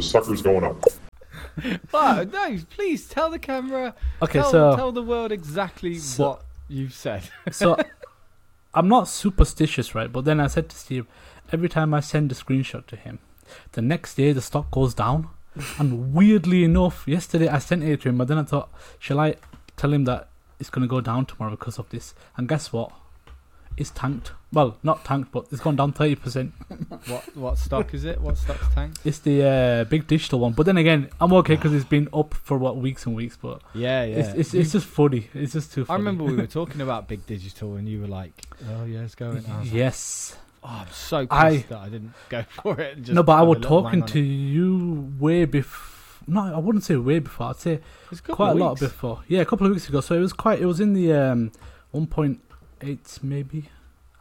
The sucker's going up. Wow, no, please tell the camera. Okay, tell, so- tell the world exactly So- what you've said. so I'm not superstitious, right? But then I said to Steve, every time I send a screenshot to him, the next day the stock goes down. and weirdly enough, yesterday I sent it to him, but then I thought, shall I tell him that it's going to go down tomorrow because of this? And guess what? It's tanked. Well, not tanked, but it's gone down 30%. what what stock is it? What stock's tanked? It's the uh, big digital one. But then again, I'm okay because it's been up for what weeks and weeks. But Yeah, yeah. it's, it's, it's just funny. It's just too I remember we were talking about big digital, and you were like, "Oh yeah, it's going." Like, Yes. oh, I'm so pissed I- that I didn't go for it. And just no, but I was talking to it. you way before. No, I wouldn't say way before. I'd say quite a lot before. Yeah, a couple of weeks ago. So it was quite. It was in the um, 1.8 maybe.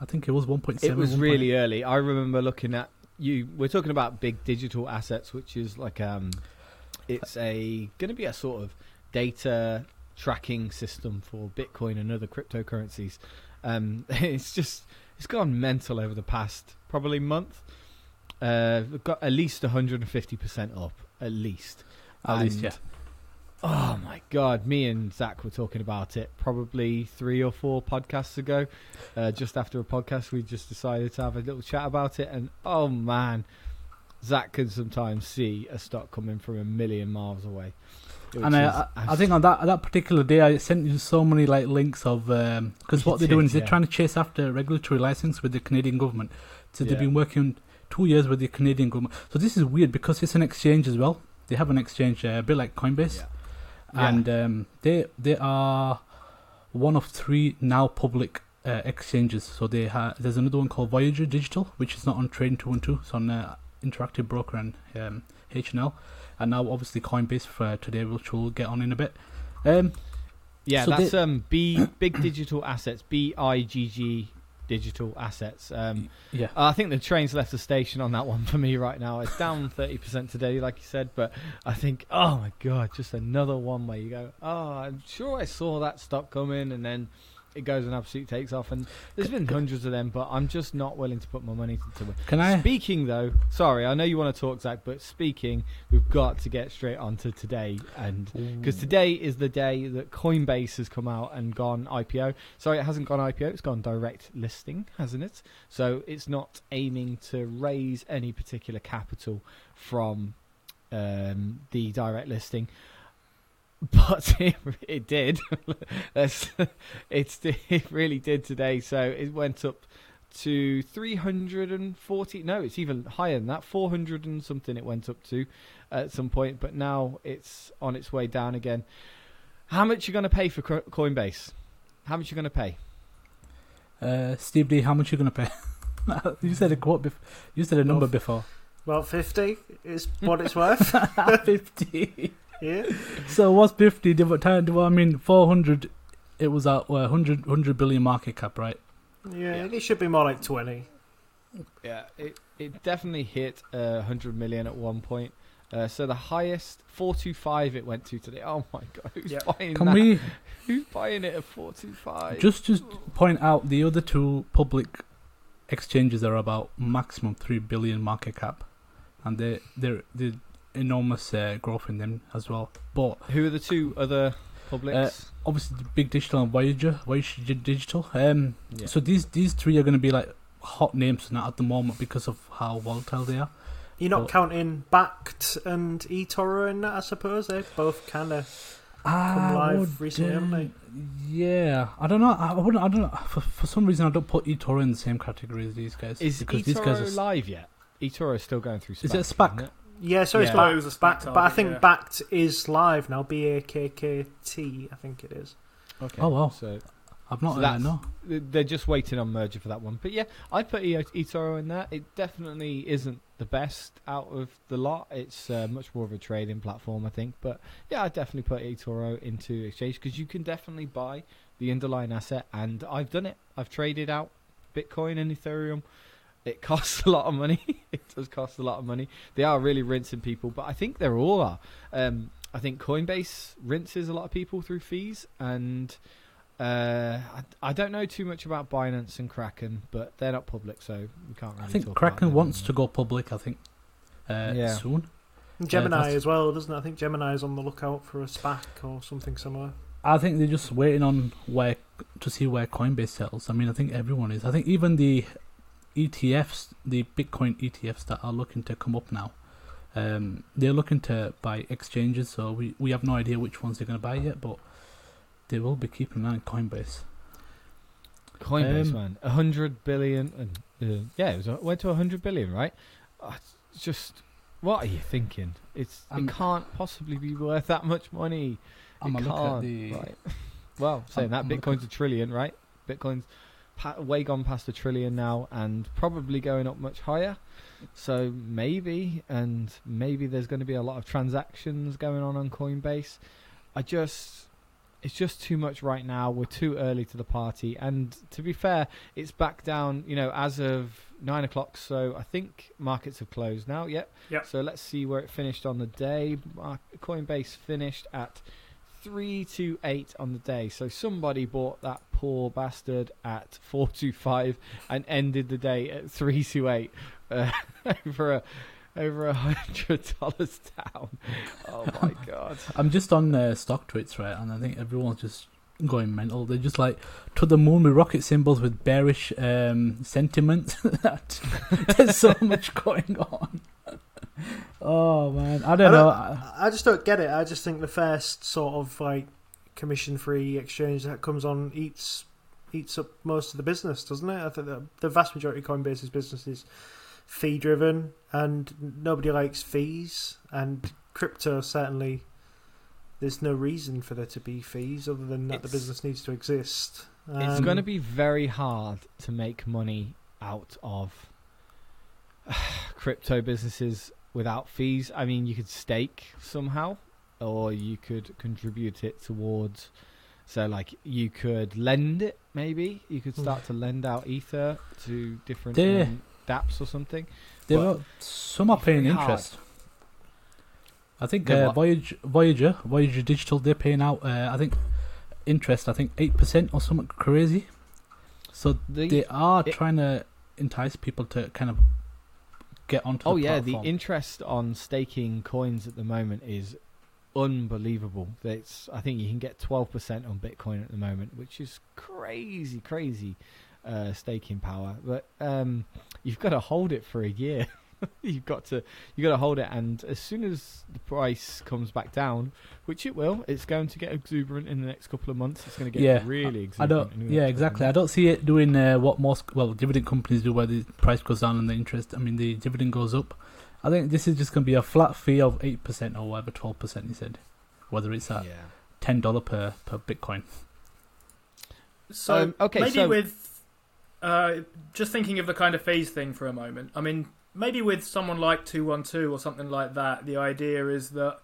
I think it was 1.7. It was 1.8. really early. I remember looking at you. We're talking about big digital assets, which is like um, it's a going to be a sort of data tracking system for Bitcoin and other cryptocurrencies. Um, it's just it's gone mental over the past probably month. Uh, we've got at least 150 percent up, at least. At least, And- yeah. Oh my god, me and Zach were talking about it probably three or four podcasts ago. Uh, just after a podcast, we just decided to have a little chat about it, and oh man, Zach can sometimes see a stock coming from a million miles away. And I, I, I think on that that particular day, I sent you so many like links of because You what they're doing is yeah. they're trying to chase after regulatory license with the Canadian government. So they've been working two years with the Canadian government. So this is weird because it's an exchange as well. They have an exchange uh, a bit like Coinbase. Yeah. And um, they they are one of three now public uh, exchanges. So they ha- there's another one called Voyager Digital, which is not on Trading Two and Two. It's on uh, Interactive Broker and um, H&L, and now obviously Coinbase for today, which we'll get on in a bit. Um, yeah, so that's they- um B big digital assets, B I G G digital assets. Um, yeah, I think the train's left the station on that one for me right now. It's down 30% today, like you said, but I think, oh my God, just another one where you go, oh, I'm sure I saw that stock coming, and then it goes and absolutely takes off. And there's been hundreds of them, but I'm just not willing to put my money into it. can I? Speaking though, sorry, I know you want to talk, Zach, but speaking, we've got to get straight on to today, and because today is the day that Coinbase has come out and gone IPO. Sorry, it hasn't gone IPO; it's gone direct listing, hasn't it? So it's not aiming to raise any particular capital from um, the direct listing, but it, it did. That's- it's it really did today. So it went up to 340 no it's even higher than that 400 and something it went up to at some point but now it's on its way down again how much are you going to pay for coinbase how much are you going to pay Uh, Steve D, how much are you gonna pay? you said a quote. Bef- you said a number before. Well, 50 is what it's worth. Fifty. Yeah. so what's fifty? Div- time- div- I mean, four hundred. It was at uh, 100, 100 billion market cap, right? yeah. It should be more like 20. yeah it, it definitely hit uh, 100 million at one point uh, so the highest 425 it went to today oh my god who's Yeah. buying Can that we who's buying it at 425 just just point out the other two public exchanges are about maximum three billion market cap, and they they're they enormous uh, growth in them as well. But who are the two other publics obviously, the big digital and Voyager, Voyager Digital. Um, yeah. so these these three are going to be like hot names now at the moment because of how volatile they are. You're not Well- counting Bakkt and eToro in that, I suppose. They both kind of. Ah, live would, recently, haven't they? Yeah, I don't know. I wouldn't. I don't know. For, for some reason, I don't put eToro in the same category as these guys. Is because eToro these guys are. live yet? eToro is still going through. Is it a SPAC, SPAC? it? Yeah, so it's Yeah. back, Oh, it was a SPAC back, but I think yeah. Bakkt is live now. B A K K T, I think it is. Okay. Oh, wow. So I've not. So that's- no. They're just waiting on merger for that one. But yeah, I'd put eToro in there. It definitely isn't the best out of the lot. It's uh, much more of a trading platform, I think. But yeah, I'd definitely put eToro into exchange because you can definitely buy the underlying asset, and I've done it. I've traded out Bitcoin and Ethereum. It costs a lot of money. it does cost a lot of money. They are really rinsing people, but I think they're all are. Um, I think Coinbase rinses a lot of people through fees, and uh, I, I don't know too much about Binance and Kraken, but they're not public, so we can't really. I think talk Kraken about them. wants to go public. I think uh, Yeah. soon. Gemini that's- as well, doesn't it? I think Gemini is on the lookout for a SPAC or something similar. I think they're just waiting on where to see where Coinbase sells. I mean, I think everyone is. I think even the ETFs, the Bitcoin ETFs that are looking to come up now, um, they're looking to buy exchanges. So we, we have no idea which ones they're going to buy yet, but they will be keeping an eye on Coinbase. Coinbase, Um, man, a hundred billion, and uh, yeah, it was, it went to a hundred billion, right? Uh, it's just, what are you thinking? It's Um, it can't possibly be worth that much money. I'm it gonna look can't, at the. right? Well, saying I'm- that, I'm Bitcoin's a trillion, right? Bitcoin's pa- way gone past a trillion now, and probably going up much higher. So maybe, and maybe there's going to be a lot of transactions going on on Coinbase. I just, it's just too much right now. We're too early to the party, and to be fair, it's back down. You know, as of nine o'clock. So I think markets have closed now. Yep. Yep. So let's see where it finished on the day. Coinbase finished at three two eight on the day. So somebody bought that poor bastard at four two five and ended the day at three two eight. Uh, over a over a hundred dollars down. Oh my god! I'm just on uh, StockTwits, right? And I think everyone's just going mental. They're just like to the moon with rocket symbols with bearish um, sentiment. That- There's so much going on. Oh man, I don't I know. don't- I- I just don't get it. I just think the first sort of like commission-free exchange that comes on eats eats up most of the business, doesn't it? I think the, the vast majority of Coinbase's business is fee-driven, and nobody likes fees. And crypto certainly, there's no reason for there to be fees other than that the business needs to exist. it's Um, going to be very hard to make money out of crypto businesses without fees. I mean, you could stake somehow, or you could contribute it towards. So, like, you could lend it. Maybe you could start to lend out ether to different um, DApps or something. there but are some are paying very hard. interest. I think uh. Voyage, Voyager, Voyager Digital, they're paying out. Uh, I think interest. I think eight percent or something crazy. So The, they are it- trying to entice people to kind of get onto. oh yeah, platform. the interest on staking coins at the moment is unbelievable. It's I think you can get twelve percent on Bitcoin at the moment, which is crazy, crazy uh, staking power. But um, you've got to hold it for a year. you've got to you got to hold it, and as soon as the price comes back down, which it will, it's going to get exuberant in the next couple of months. It's going to get Yeah, really I exuberant. don't. Yeah, next couple exactly. I don't see it doing uh, what most well dividend companies do, where the price goes down and the interest. I mean, the dividend goes up. I think this is just going to be a flat fee of eight percent or whatever, twelve percent. He said, whether it's at Yeah. ten dollar per per Bitcoin. So Um, okay, maybe so- with uh, just thinking of the kind of fees thing for a moment. I mean, maybe with someone like two one two or something like that, the idea is that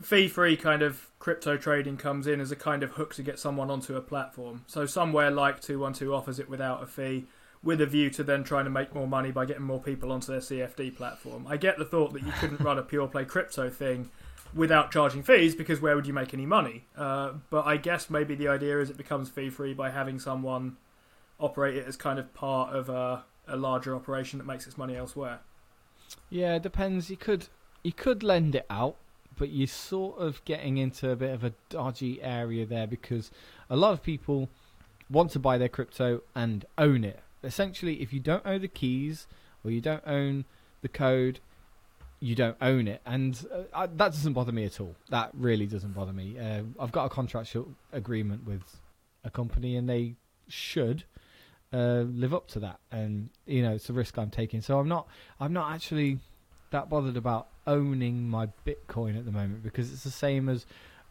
fee free kind of crypto trading comes in as a kind of hook to get someone onto a platform. So somewhere like two one two offers it without a fee. With a view to then trying to make more money by getting more people onto their CFD platform. I get the thought that you couldn't run a pure play crypto thing without charging fees because where would you make any money? Uh, but I guess maybe the idea is it becomes fee free by having someone operate it as kind of part of a, a larger operation that makes its money elsewhere. Yeah, it depends. You could you could lend it out, but you're sort of getting into a bit of a dodgy area there because a lot of people want to buy their crypto and own it. Essentially, if you don't own the keys or you don't own the code, you don't own it, and uh, I, that doesn't bother me at all. That really doesn't bother me. Uh, I've got a contractual agreement with a company, and they should uh, live up to that. And you know, it's a risk I'm taking. So I'm not. I'm not actually that bothered about owning my Bitcoin at the moment because it's the same as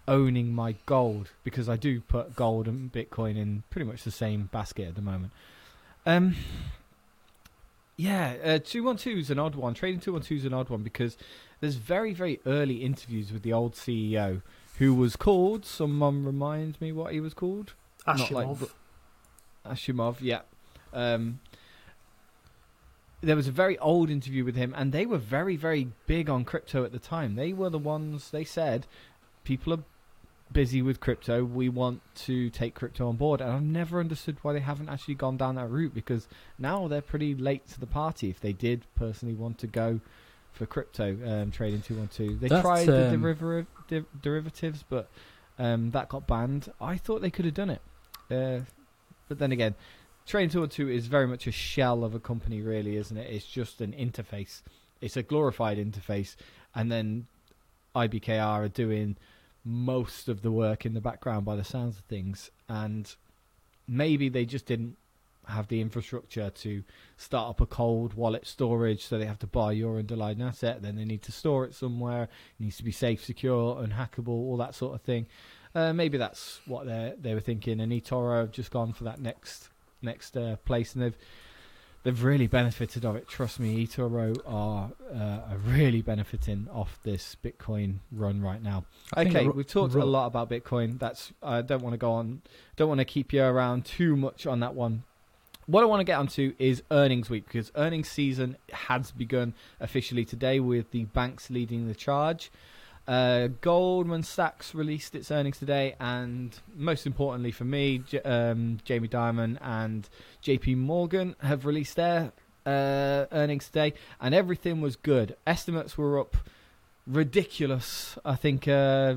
owning my gold because I do put gold and Bitcoin in pretty much the same basket at the moment. Um, yeah, uh, two one two is an odd one. Trading two one two is an odd one because there's very very early interviews with the old CEO who was called. Someone reminds me what he was called. Not like Ashimov. Ashimov, yeah. Um, there was a very old interview with him, and they were very, very big on crypto at the time. They were the ones they said, people are busy with crypto. We want to take crypto on board, and I've never understood why they haven't actually gone down that route because now they're pretty late to the party. If they did personally want to go for crypto um, trading two one two, they That's, tried the um, derivative, de- derivatives, but um, that got banned. I thought they could have done it. Uh, but then again, Trading 212 is very much a shell of a company, really, isn't it? It's just an interface. It's a glorified interface, and then IBKR are doing most of the work in the background by the sounds of things. And maybe they just didn't have the infrastructure to start up a cold wallet storage, so they have to buy your underlying asset. Then they need to store it somewhere. It needs to be safe, secure, unhackable, all that sort of thing. Uh, maybe that's what they they were thinking. And eToro have just gone for that next next uh, place, and they've they've really benefited of it. Trust me, eToro are uh, are really benefiting off this Bitcoin run right now. I Okay, Ro- we've talked Ro- a lot about Bitcoin. That's I don't want to go on. Don't want to keep you around too much on that one. What I want to get onto is earnings week because earnings season has begun officially today with the banks leading the charge. Uh, Goldman Sachs released its earnings today, and most importantly for me, J- um, Jamie Dimon and JP Morgan have released their uh, earnings today, and everything was good. Estimates were up ridiculous. I think uh,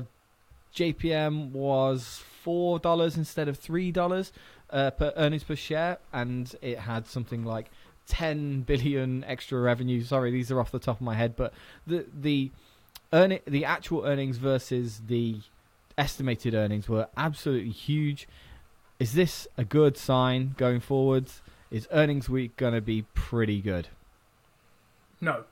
JPM was four dollars instead of three dollars uh, per earnings per share, and it had something like ten billion extra revenue. Sorry, these are off the top of my head, but the the earning the actual earnings versus the estimated earnings were absolutely huge. Is this a good sign going forwards? Is earnings week going to be pretty good? No.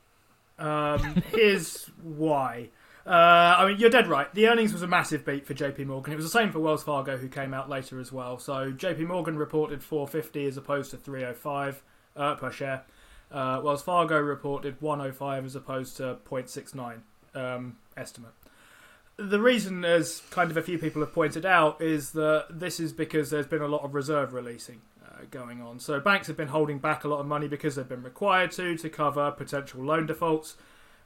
Um, here's why. Uh, I mean, you're dead right. The earnings was a massive beat for JP Morgan. It was the same for Wells Fargo, who came out later as well. So JP Morgan reported 450 as opposed to 305 uh, per share. Uh, Wells Fargo reported 105 as opposed to 0.69 um, estimate. The reason, as kind of a few people have pointed out, is that this is because there's been a lot of reserve releasing uh, going on. So banks have been holding back a lot of money because they've been required to to cover potential loan defaults.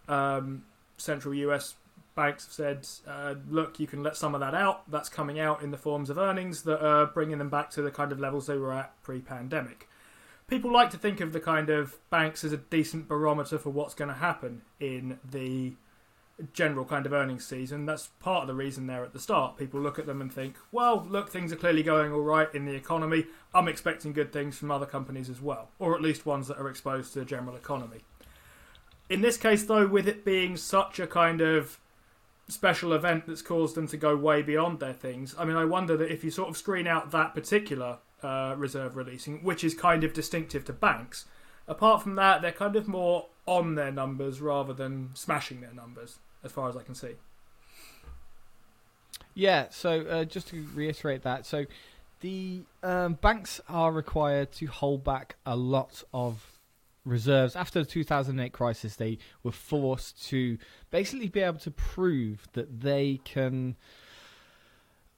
Um, central US banks have said, uh, look, you can let some of that out. That's coming out in the forms of earnings that are bringing them back to the kind of levels they were at pre pandemic. People like to think of the kind of banks as a decent barometer for what's going to happen in the general kind of earnings season. That's part of the reason they're at the start. People look at them and think, well, look, things are clearly going all right in the economy. I'm expecting good things from other companies as well, or at least ones that are exposed to the general economy. In this case, though, with it being such a kind of special event that's caused them to go way beyond their things, I mean, I wonder that if you sort of screen out that particular uh, reserve releasing, which is kind of distinctive to banks, apart from that, they're kind of more on their numbers rather than smashing their numbers, as far as I can see. Yeah, so uh, just to reiterate that, so the um, banks are required to hold back a lot of reserves. After the 2008 crisis, they were forced to basically be able to prove that they can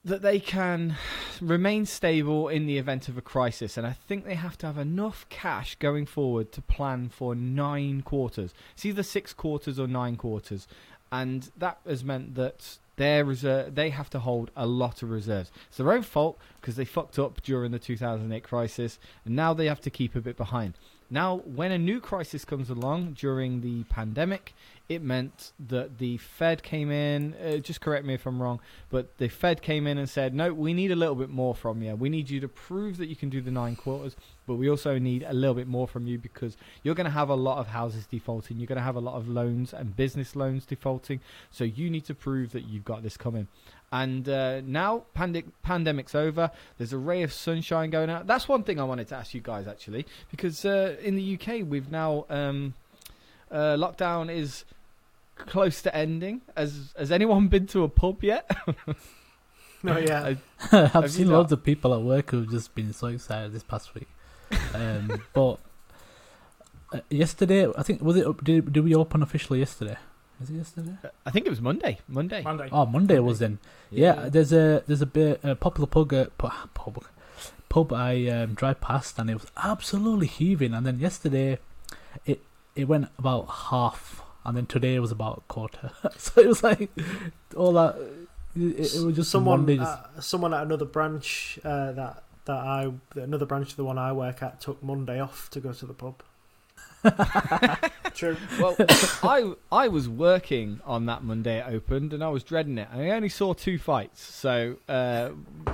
that they can remain stable in the event of a crisis and I think they have to have enough cash going forward to plan for 9 quarters. It's either 6 quarters or 9 quarters and that has meant that their reserve they have to hold a lot of reserves. It's their own fault because they fucked up during the 2008 crisis, and now they have to keep a bit behind. Now, when a new crisis comes along during the pandemic, it meant that the Fed came in. Uh, just correct me if I'm wrong, but the Fed came in and said, "No, we need a little bit more from you. We need you to prove that you can do the nine quarters, but we also need a little bit more from you because you're going to have a lot of houses defaulting. You're going to have a lot of loans and business loans defaulting. So you need to prove that you've got this coming." And uh, now pandemic pandemic's over. There's a ray of sunshine going out. That's one thing I wanted to ask you guys actually, because uh, in the UK we've now um, uh, lockdown is close to ending. Has Has anyone been to a pub yet? No, yeah. I- I've Have seen not? loads of people at work who've just been so excited this past week. Um, but uh, yesterday, I think was it? Did, did we open officially yesterday? Is it yesterday? I think it was Monday. Monday. Monday. Oh, Monday was then. Yeah, there's a there's a bit a popular pub uh, pub pub I um, drive past and it was absolutely heaving. And then yesterday, it it went about half, and then today it was about a quarter. so it was like all that. It, it was just someone. Just, uh, someone at another branch uh, that that I another branch of the one I work at took Monday off to go to the pub. True. Well, I I was working on that Monday it opened, and I was dreading it. I only saw two fights, so uh,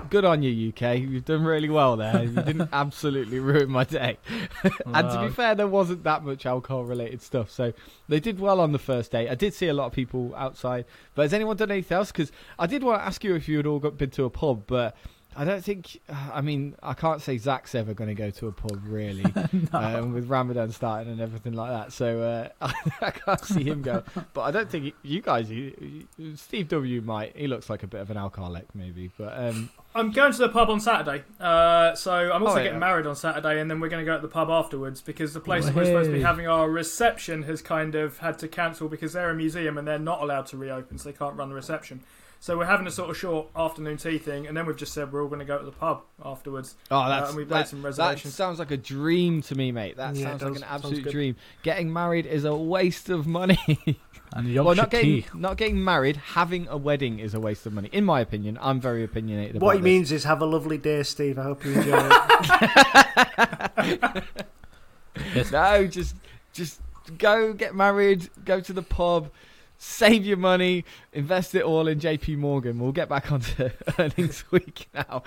good on you, UK. You've done really well there. You didn't absolutely ruin my day. and to be fair, there wasn't that much alcohol-related stuff, so they did well on the first day. I did see a lot of people outside, but has anyone done anything else? Because I did want to ask you if you had all got, been to a pub, but. I don't think. I mean, I can't say Zach's ever going to go to a pub, really um, with Ramadan starting and everything like that. So uh, I can't see him go. But I don't think you guys, you, you- Steve W might. He looks like a bit of an alcoholic, maybe. But um, I'm going to the pub on Saturday. Uh, so I'm also Oh, yeah. getting married on Saturday, and then we're going to go to the pub afterwards because the place that we're supposed to be having our reception has kind of had to cancel because they're a museum and they're not allowed to reopen, so they can't run the reception. So we're having a sort of short afternoon tea thing, and then we've just said we're all going to go to the pub afterwards. oh, uh, that's and we've made that, some that sounds like a dream to me, mate. That Yeah, it sounds like an absolute dream. Getting married is a waste of money. and Yorkshire well, not getting tea. not getting married, having a wedding is a waste of money, in my opinion. I'm very opinionated. What about he this. means is have a lovely day, Steve. I hope you enjoy it. No, just just go get married, go to the pub, save your money, invest it all in JP Morgan. We'll get back onto earnings week now.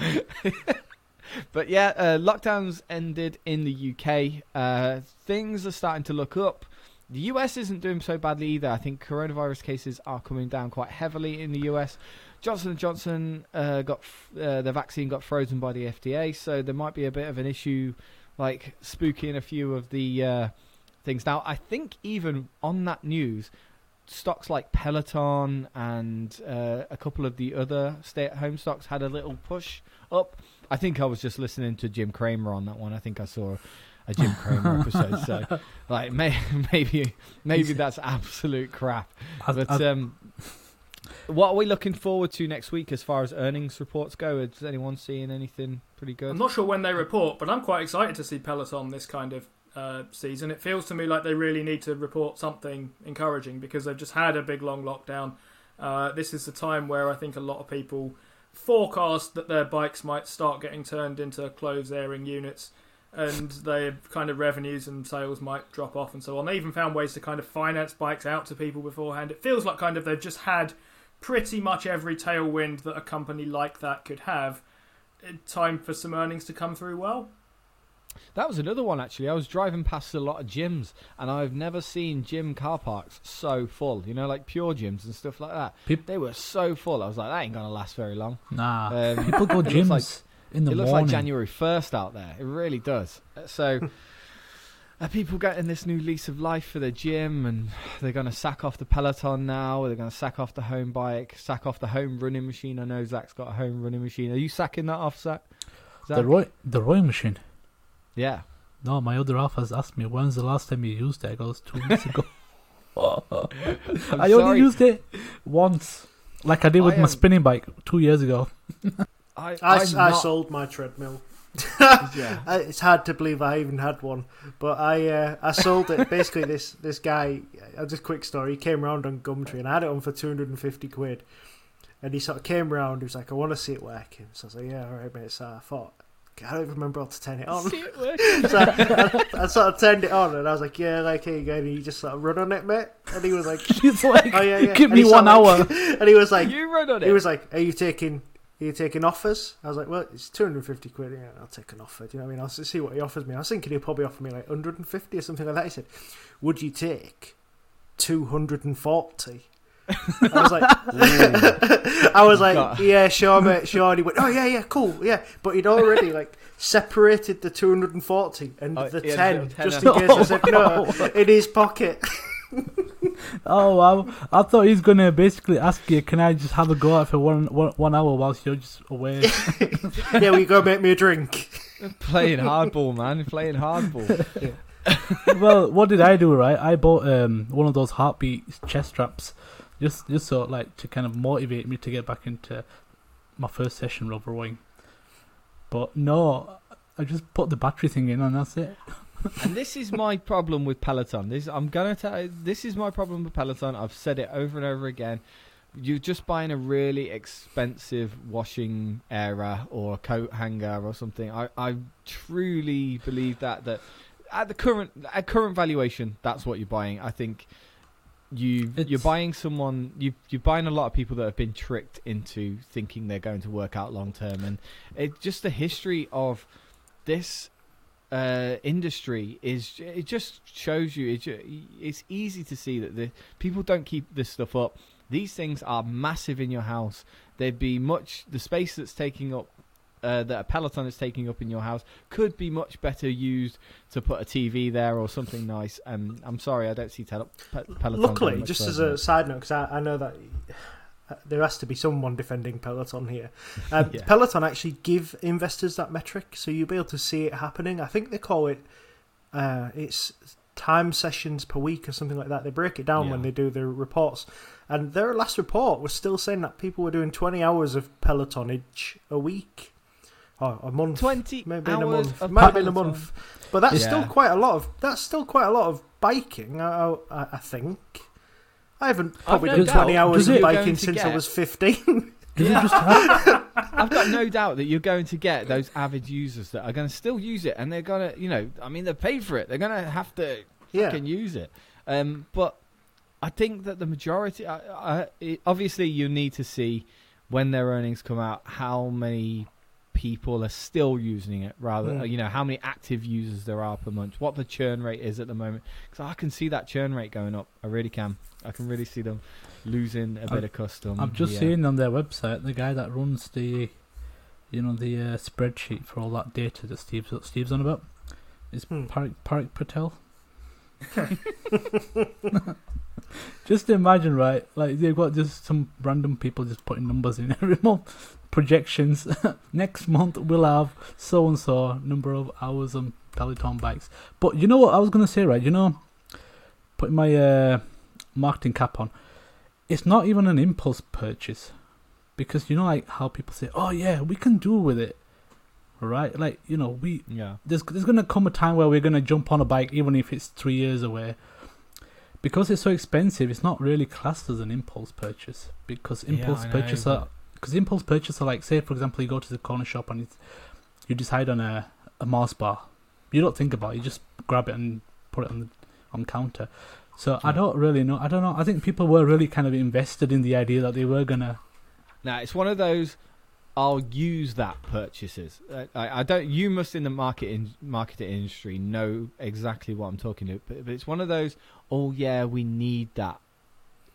but yeah, uh, lockdowns ended in the UK. Uh, things are starting to look up. The US isn't doing so badly either. I think coronavirus cases are coming down quite heavily in the US. Johnson and Johnson uh, got uh, the vaccine got frozen by the FDA, so there might be a bit of an issue, like spooking a few of the uh, things. Now, I think even on that news, stocks like Peloton and uh, a couple of the other stay-at-home stocks had a little push up. I think I was just listening to Jim Cramer on that one. I think I saw a Jim Cramer episode. So, like, may- maybe maybe that's absolute crap. I- But I- um, what are we looking forward to next week as far as earnings reports go? Is anyone seeing anything pretty good? I'm not sure when they report, but I'm quite excited to see Peloton this kind of uh, season. It feels to me like they really need to report something encouraging because they've just had a big long lockdown. Uh, this is the time where I think a lot of people forecast that their bikes might start getting turned into clothes airing units and their kind of revenues and sales might drop off and so on. They even found ways to kind of finance bikes out to people beforehand. It feels like kind of they've just had pretty much every tailwind that a company like that could have. Time for some earnings to come through well. That was another one actually. I was driving past a lot of gyms, and I've never seen gym car parks so full. You know, like pure gyms and stuff like that. Peop- they were so full. I was like, that ain't gonna last very long. nah, Um, people go gyms like- in the it looks morning. like January first out there. It really does. Uh, So. Are people getting this new lease of life for their gym and they're going to sack off the Peloton now? Or they're going to sack off the home bike, sack off the home running machine? I know Zach's got a home running machine. Are you sacking that off, Zach? Zach? the Roy, the rowing machine. Yeah. No, my other half has asked me when's the last time you used it. I goes two weeks ago. I'm I sorry. only used it once, like I did with I my am- spinning bike two years ago. I, I, I'm I not- sold my treadmill. Yeah. I- It's hard to believe I even had one, but I uh, I sold it. Basically, this this guy. Uh, just quick story. He came round on Gumtree and I had it on for two hundred and fifty quid. And he sort of came round. He was like, "I want to see it working." So I was like, "Yeah, all right, mate." So I thought, I don't even remember how to turn it on. It so I, I sort of turned it on, and I was like, "Yeah, like here you go." And he just sort of run on it, mate. And he was like, He's like, "Oh yeah, yeah." give And me one hour. like- and he was like, you run on it. he was like, "Are you taking? Are you taking offers?" I was like, "Well, it's two hundred and fifty quid. Yeah, I'll take an offer. Do you know what I mean? I'll see what he offers me." I was thinking he'll probably offer me like hundred and fifty or something like that. He said, "Would you take two hundred and 40 I was like, I was like, God. yeah, sure, mate, sure. And he went, oh yeah, yeah, cool, yeah. But he'd already like separated the two hundred and forty and Oh, the he had ten, just in case. I said no in his pocket. Oh, I, I thought he was gonna basically ask you, "Can I just have a go at it for one, one one hour whilst you're just away?" yeah, we go make me a drink? playing hardball, man. Playing hardball. well, what did I do? Right, I bought um one of those heartbeat chest straps, just just so like to kind of motivate me to get back into my first session of rowing. But no, I just put the battery thing in and that's it. and this is my problem with Peloton. This I'm gonna tell. This is my problem with Peloton. I've said it over and over again. You're just buying a really expensive washing area or a coat hanger or something. I, I truly believe that that at the current at current valuation, that's what you're buying. I think you It's- you're buying someone you you're buying a lot of people that have been tricked into thinking they're going to work out long term, and it's just the history of this uh, industry is it just shows you it, it's easy to see that the people don't keep this stuff up. These things are massive in your house. There'd be much the space that's taking up uh, that a Peloton is taking up in your house could be much better used to put a TV there or something nice. And I'm sorry, I don't see Pe- Peloton. Luckily, just as a side note, because I, I know that uh, there has to be someone defending Peloton here. Um, Yeah. Peloton actually give investors that metric, so you'll be able to see it happening. I think they call it uh, it's time sessions per week or something like that. They break it down when they do their reports. And their last report was still saying that people were doing 20 hours of Pelotonage a week. Or a month. 20 Maybe in a hours month. of Might have been a month. But that's Yeah. still quite a lot of that's still quite a lot of biking. I, I, I think. I haven't probably no done doubt. twenty hours of biking going to since I was fifteen. Yeah. just I've got no doubt that you're going to get those avid users that are going to still use it, and they're going to, you know, I mean, they're paid for it. They're going to have to yeah, can use it. Um, but I think that the majority, I, I, it, obviously, you need to see when their earnings come out how many people are still using it, rather, Mm. you know, how many active users there are per month, what the churn rate is at the moment. Because I can see that churn rate going up. I really can. I can really see them losing a I'm- bit of custom. I'm just yeah. seeing on their website the guy that runs the, you know, the uh, spreadsheet for all that data that Steve's Steve's on about. Is Hmm. Parik Parik Patel? just imagine, right? Like they've got just some random people just putting numbers in every month. Projections. Next month we'll have so and so number of hours on Peloton bikes. But you know what I was gonna say, right? You know, putting my uh, marketing cap on. It's not even an impulse purchase, because you know, like how people say, "Oh yeah, we can do with it," right? Like you know, we Yeah. there's there's gonna come a time where we're gonna jump on a bike even if it's three years away. Because it's so expensive, it's not really classed as an impulse purchase. Because impulse know, purchase are because impulse purchase are like say for example you go to the corner shop and you decide on a a Mars bar, you don't think about it, you just grab it and put it on the on counter. So I don't really know. I don't know. I think people were really kind of invested in the idea that they were gonna. Now it's one of those. I'll use that purchases. Uh, I, I don't. You must in the market in marketing industry know exactly what I'm talking about. But, but it's one of those. Oh yeah, we need that.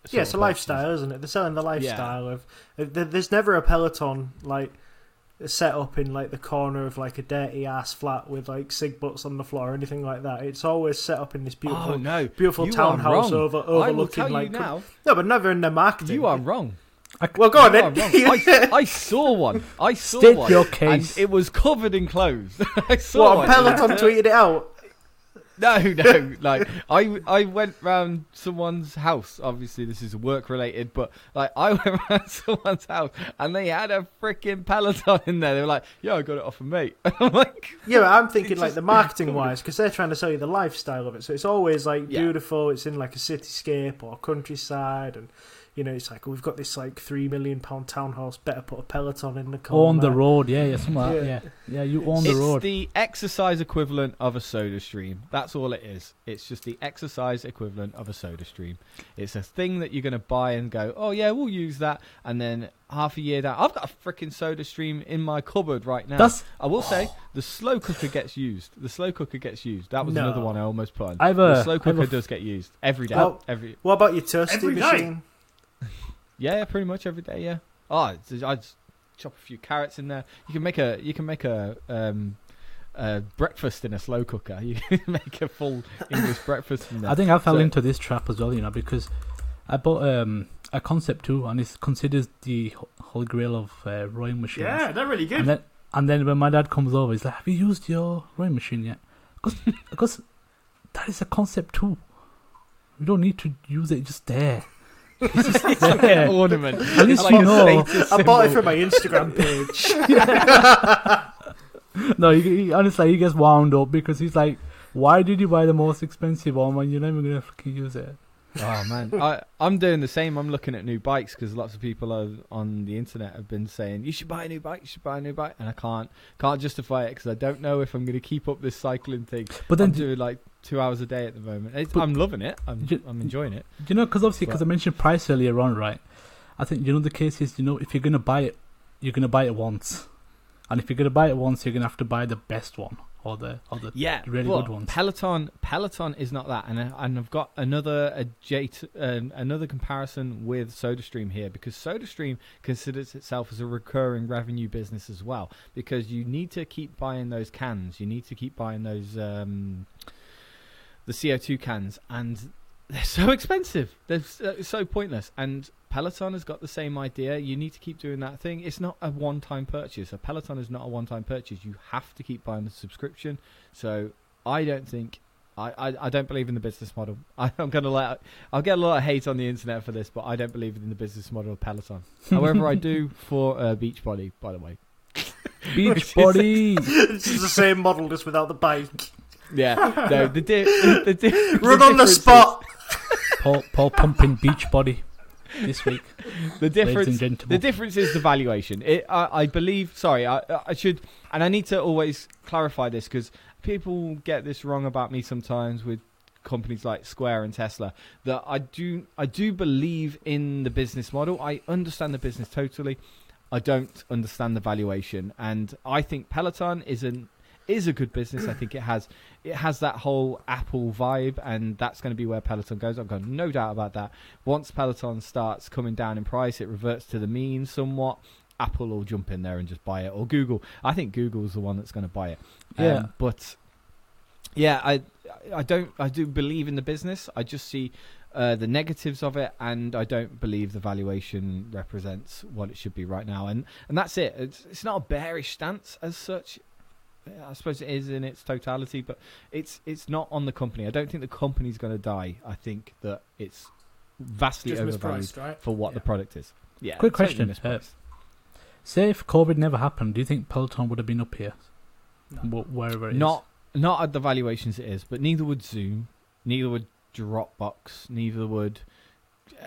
yeah, it's a purchases. lifestyle, isn't it? They're selling the lifestyle of. of- There's never a Peloton like set up in like the corner of like a dirty ass flat with like sig butts on the floor or anything like that. It's always set up in this beautiful, Oh no, beautiful you townhouse over overlooking like. now. No, but never in the marketing. You are wrong. Well, go on then. I, I saw one. I saw State one. your case. And it was covered in clothes. I saw What, one. Peloton tweeted it out? No, no. Like I, I went round someone's house. Obviously, this is work related, but like I went round someone's house and they had a freaking Peloton in there. They were like, "Yeah, I got it off of mate." I'm like, Yeah, but I'm thinking like the marketing wise, because they're trying to sell you the lifestyle of it. So it's always like Yeah. beautiful. It's in like a cityscape or countryside, and you know, it's like oh, we've got this like three million pound townhouse. Better put a Peloton in the corner. On the road, yeah, yeah, something like that, Yeah. yeah, yeah. You own the it's road. It's the exercise equivalent of a SodaStream. That's all it is. It's just the exercise equivalent of a SodaStream. It's a thing that you're going to buy and go, "Oh yeah, we'll use that," and then half a year down, I've got a freaking SodaStream in my cupboard right now. That's I will say the slow cooker gets used. The slow cooker gets used. That was No. another one I almost put on. I've the a, slow I've a cooker does get used every day. Well- every What about your toasty Every day. machine? yeah, yeah, pretty much every day. Yeah. Oh, I just chop a few carrots in there. You can make a you can make a um uh, breakfast in a slow cooker. You can make a full English breakfast in there. I think I fell So- into this trap as well, you know, because I bought um, a Concept 2 and it considers the ho- holy grail of uh, rowing machines. Yeah, they're really good. And then, and then when my dad comes over, he's like, "Have you used your rowing machine yet?" Because, because that is a Concept 2. We don't need to use it just there. It's just there. ornament. At least Like you know. I bought it symbol. from my Instagram page. No, he, he, honestly, he gets wound up because he's like, "Why did you buy the most expensive one when you're never gonna fucking use it?" Oh man, I, I'm doing the same. I'm looking at new bikes because lots of people are, on the internet have been saying you should buy a new bike, you should buy a new bike, and I can't can't justify it because I don't know if I'm going to keep up this cycling thing. But then, I'm doing like two hours a day at the moment. It's, But- I'm loving it. I'm Ju- I'm enjoying it. you know, because obviously, because I mentioned price earlier on, right? I think you know the case is, you know, if you're gonna buy it, you're gonna buy it once, and if you're gonna buy it once, you're gonna have to buy the best one or the or the Yeah, really good ones. Peloton Peloton is not that, and I, and I've got another adjacent, um, another comparison with SodaStream here because SodaStream considers itself as a recurring revenue business as well because you need to keep buying those cans, you need to keep buying those um, the CO2 cans, and they're so expensive. They're so, so pointless. And Peloton has got the same idea. You need to keep doing that thing. It's not a one-time purchase. A Peloton is not a one-time purchase. You have to keep buying the subscription. So I don't think. I, I, I don't believe in the business model. I, I'm gonna let I'll get a lot of hate on the internet for this, but I don't believe in the business model of Peloton. However, I do for uh, Beachbody, by the way. Beachbody. this is the same model, just without the bike. Yeah, no, the di- the, di- Run on the difference spot. Paul, Paul pumping Beachbody this week. The difference, the gentlemen. difference is the valuation. It, I, I believe. Sorry, I, I should, and I need to always clarify this because people get this wrong about me sometimes with companies like Square and Tesla. That I do, I do believe in the business model. I understand the business totally. I don't understand the valuation, and I think Peloton is an is a good business. I think it has it has that whole Apple vibe, and that's going to be where Peloton goes. I've got no doubt about that. Once Peloton starts coming down in price, it reverts to the mean somewhat. Apple will jump in there and just buy it, or Google. I think Google's the one that's going to buy it. Um, Yeah. but yeah, I I don't I do believe in the business. I just see uh, the negatives of it, and I don't believe the valuation represents what it should be right now. And and that's it. It's, it's not a bearish stance as such. I suppose it is in its totality, but it's it's not on the company. I don't think the company's going to die. I think that it's vastly Just overvalued right? for what the product is. Yeah. Quick question, uh. Say if COVID never happened, do you think Peloton would have been up here, No. Wherever it is? Not not at the valuations it is, but neither would Zoom, neither would Dropbox, neither would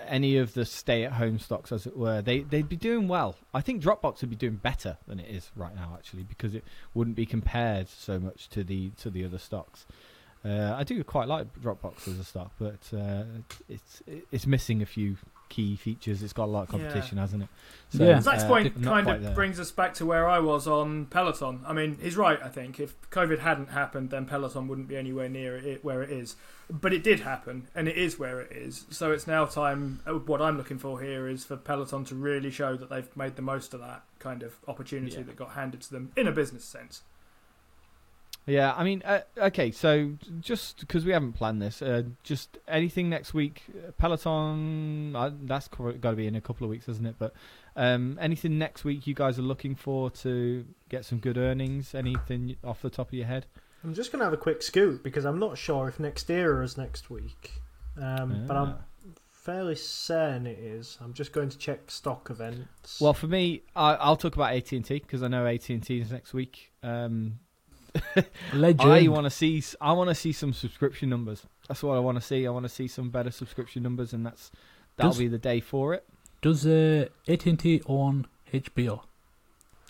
any of the stay-at-home stocks, as it were. They they'd be doing well. I think Dropbox would be doing better than it is right now, actually, because it wouldn't be compared so much to the to the other stocks. Uh, I do quite like Dropbox as a stock, but uh, it's it's missing a few key features. It's got a lot of Yeah. competition, hasn't it? Yeah. Zach's uh, point kind of there. brings us back to where I was on Peloton. I mean, he's right. I think if COVID hadn't happened, then Peloton wouldn't be anywhere near it where it is. But it did happen, and it is where it is. So it's now time. uh, What I'm looking for here is for Peloton to really show that they've made the most of that kind of opportunity Yeah. that got handed to them in a business sense. Yeah, I mean, uh, okay, so just because we haven't planned this, uh, just anything next week, uh, Peloton, uh, that's got to be in a couple of weeks, isn't it? But um, anything next week you guys are looking for to get some good earnings? Anything off the top of your head? I'm just going to have a quick scoot because I'm not sure if NextEra is next week. Um, But I'm Ah. fairly certain it is. I'm just going to check stock events. Well, for me, I, I'll talk about AT and T because I know AT and T is next week. Um, Legend. I want to see, s- I want to see some subscription numbers. That's what I want to see. I want to see some better subscription numbers, and that's that'll Does- be the day for it. Does uh, AT&T own HBO?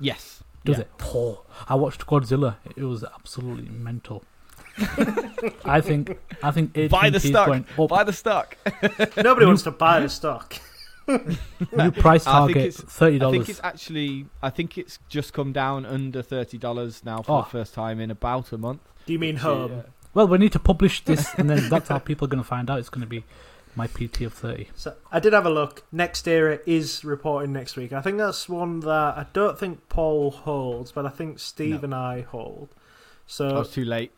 Yes. Does Yeah. it? Oh, I watched Godzilla. It was absolutely mental. I think I think AT&T Buy the is stock. going up. Buy the stock. Nobody wants to buy the stock. New price target it's- thirty I think it's actually. I think it's just come down under thirty dollars now for Oh. the first time in about a month. Do you mean home? Well, we need to publish this, and then that's how people are going to find out. It's going to be my PT of thirty. So I did have a look. NextEra is reporting next week. I think that's one that I don't think Paul holds, but I think Steve No. and I hold. So oh, I So was too late.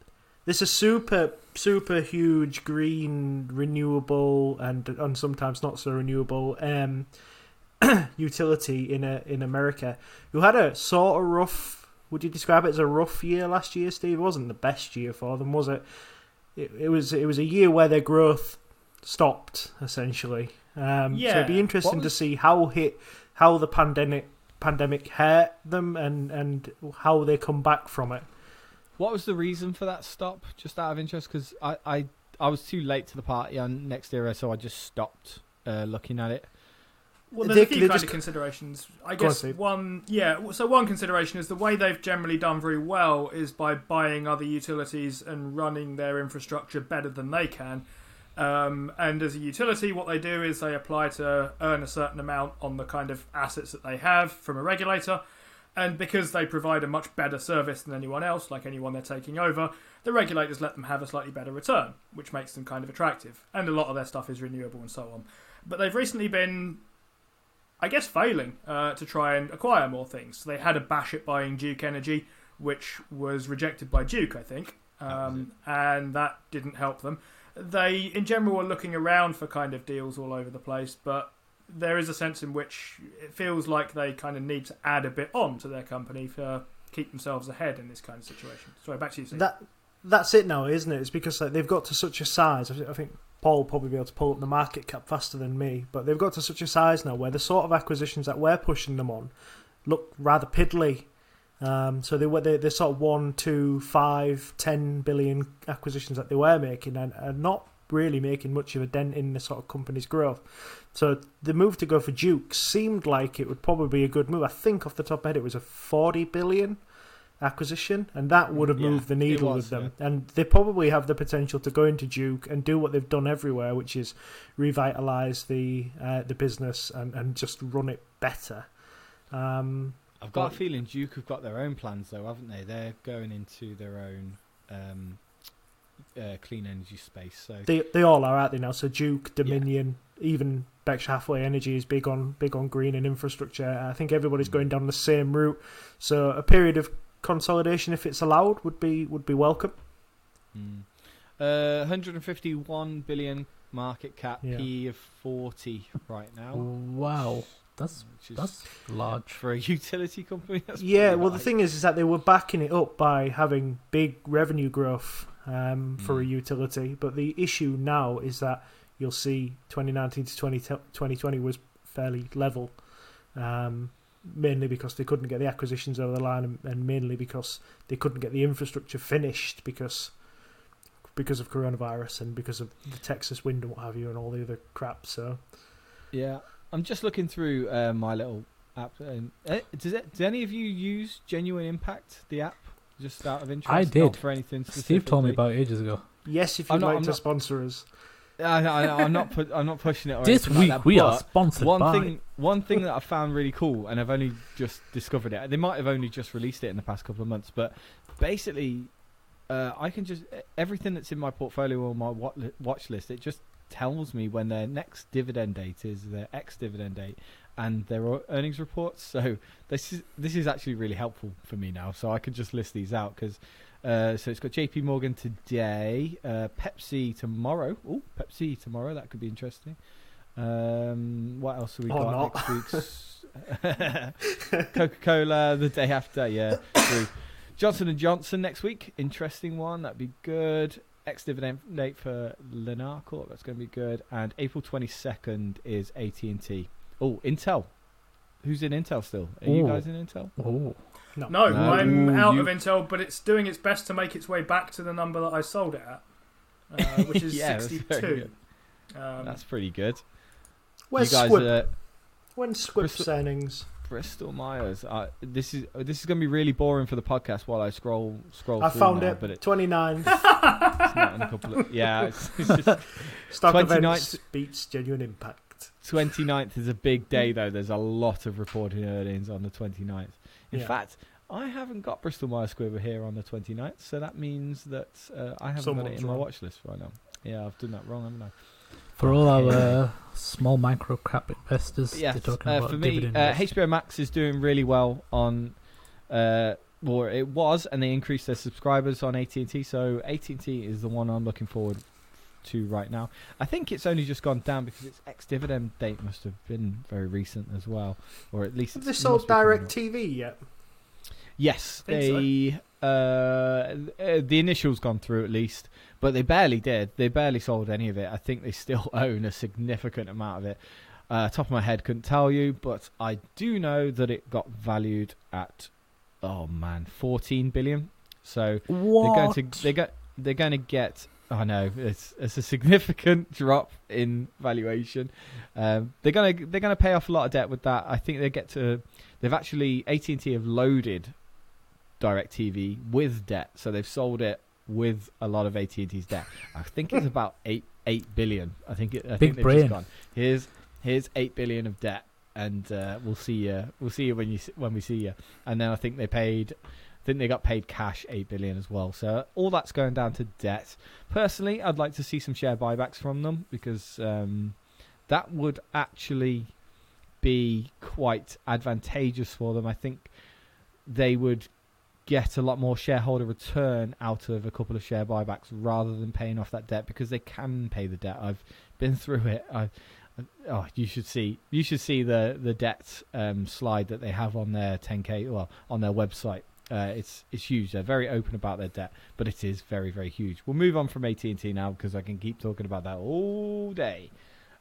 This is super super huge green renewable and and sometimes not so renewable um, utility in a in America who had a sort of rough. Would you describe it as a rough year last year, Steve? It wasn't the best year for them, was it? It, it was. It was a year where their growth stopped essentially. Um, so it'd be interesting What to see how hit how the pandemic pandemic hurt them and and how they come back from it. What was the reason for that stop? Just out of interest, because I, I I was too late to the party on NextEra, so I just stopped uh, looking at it. Well, there's They- a few kind just- of considerations. I Go on, guess one, yeah. So one consideration is the way they've generally done very well is by buying other utilities and running their infrastructure better than they can. Um, and as a utility, what they do is they apply to earn a certain amount on the kind of assets that they have from a regulator. And because they provide a much better service than anyone else, like anyone they're taking over, the regulators let them have a slightly better return, which makes them kind of attractive. And a lot of their stuff is renewable and so on. But they've recently been I guess failing uh, to try and acquire more things. They had a bash at buying Duke Energy, which was rejected by Duke, I think, um, and that didn't help them. They, in general, are looking around for kind of deals all over the place, but there is a sense in which it feels like they kind of need to add a bit on to their company to keep themselves ahead in this kind of situation. Sorry, back to you. Steve. That that's it now, isn't it? It's because like, they've got to such a size. I think Paul will probably be able to pull up the market cap faster than me, but they've got to such a size now where the sort of acquisitions that we're pushing them on look rather piddly. Um, so they were they, they're sort of one, two, five, ten billion acquisitions that they were making, and are not really making much of a dent in the sort of company's growth. So the move to go for Duke seemed like it would probably be a good move. I think off the top of my head it was a forty billion acquisition, and that would have Yeah, moved the needle was, with them. And they probably have the potential to go into Duke and do what they've done everywhere, which is revitalize the uh, the business and, and just run it better. Um, I've got But- a feeling Duke have got their own plans, though, haven't they? They're going into their own um, uh, clean energy space. So they they all are, aren't they now? So Duke, Dominion, even Berkshire Hathaway Energy is big on big on green and infrastructure. I think everybody's Mm. going down the same route. So a period of consolidation, if it's allowed, would be would be welcome. Mm. Uh, 151 billion market cap, Yeah. P of 40 right now. Wow, that's which is that's large. for a utility company. That's yeah, pretty well, the thing is, is that they were backing it up by having big revenue growth um, for a Mm. utility. But the issue now is that you'll see 2019 to 20, 2020 was fairly level, um, mainly because they couldn't get the acquisitions over the line, and, and mainly because they couldn't get the infrastructure finished because because of coronavirus and because of the Texas wind and what have you, and all the other crap. So Yeah, I'm just looking through uh, my little app. Uh, does it? Do any of you use Genuine Impact, the app? Just out of interest, I Not did. for anything. Steve told me about ages ago. yes, if I'm you'd not- like I'm to not- sponsor us. I, I, I'm not. Put, I'm not pushing it. Or This anything week like that, we are but sponsored one by. thing. One thing that I found really cool, and I've only just discovered it. They might have only just released it in the past couple of months, but basically, uh, I can just everything that's in my portfolio or my wat- watch list. It just tells me when their next dividend date is, their ex dividend date, and their earnings reports. So this is this is actually really helpful for me now. So I could just list these out because. Uh, so it's got J.P. Morgan today, uh, Pepsi tomorrow. Oh, Pepsi tomorrow. That could be interesting. Um, what else have we Or got not. next week's? Coca-Cola the day after. Yeah. Johnson and Johnson next week. Interesting one. That'd be good. Ex dividend date for Lennar Corp. That's going to be good. And April twenty second is AT and T. Oh, Intel. Who's in Intel still? Are you Ooh. guys in Intel? Oh, No, No, No. I'm Ooh, out you- of Intel, but it's doing its best to make its way back to the number that I sold it at, uh, which is Yeah, that's very 62. Um, That's pretty good. Where's you guys Squibb? are When's Squibb's Crystal- earnings? Bristol Myers. Uh, this is this is going to be really boring for the podcast while I scroll scroll. I through found now, it. but it, 29. it's not in a couple of yeah. It's, it's just Stock 29th. events beats genuine impact. 29th is a big day though. There's a lot of reported earnings on the 29th. In Yeah. fact, I haven't got Bristol Myers Squibb here on the 29th, so that means that uh, I haven't got it Someone's in my watch list right now. Yeah, I've done that wrong, haven't I? for all our uh, small micro cap investors, Yes, they're talking uh, about for me, uh. HBO Max is doing really well on uh, or it was, and they increased their subscribers on AT and T. So AT and T is the one I'm looking forward to right now. I think it's only just gone down because its ex-dividend date must have been very recent as well, or at least Have they sold must be coming Direct. TV yet? Yes, Think so. they uh, uh, the initials gone through at least, but they barely did. They barely sold any of it. I think they still own a significant amount of it. Uh, top of my head, couldn't tell you, but I do know that it got valued at oh man, fourteen billion. So What? they're going to they go, they're going to get. I know it's it's a significant drop in valuation. Um, they're gonna they're gonna pay off a lot of debt with that. I think they get to. They've actually AT and T have loaded Directv with debt, so they've sold it with a lot of AT and T's debt. I think it's about eight eight billion. I think it. I Big think brain. just gone. Here's here's eight billion of debt, and uh, we'll see you. We'll see you when you when we see you. And then I think they paid. Think they got paid cash eight billion as well. So all that's going down to debt. Personally, I'd like to see some share buybacks from them because um, that would actually be quite advantageous for them. I think they would get a lot more shareholder return out of a couple of share buybacks rather than paying off that debt because they can pay the debt. I've been through it. I, oh, you should see you should see the the debt um, slide that they have on their 10k well on their website. Uh, it's it's huge. They're very open about their debt, but it is very very huge. We'll move on from AT and T now because I can keep talking about that all day.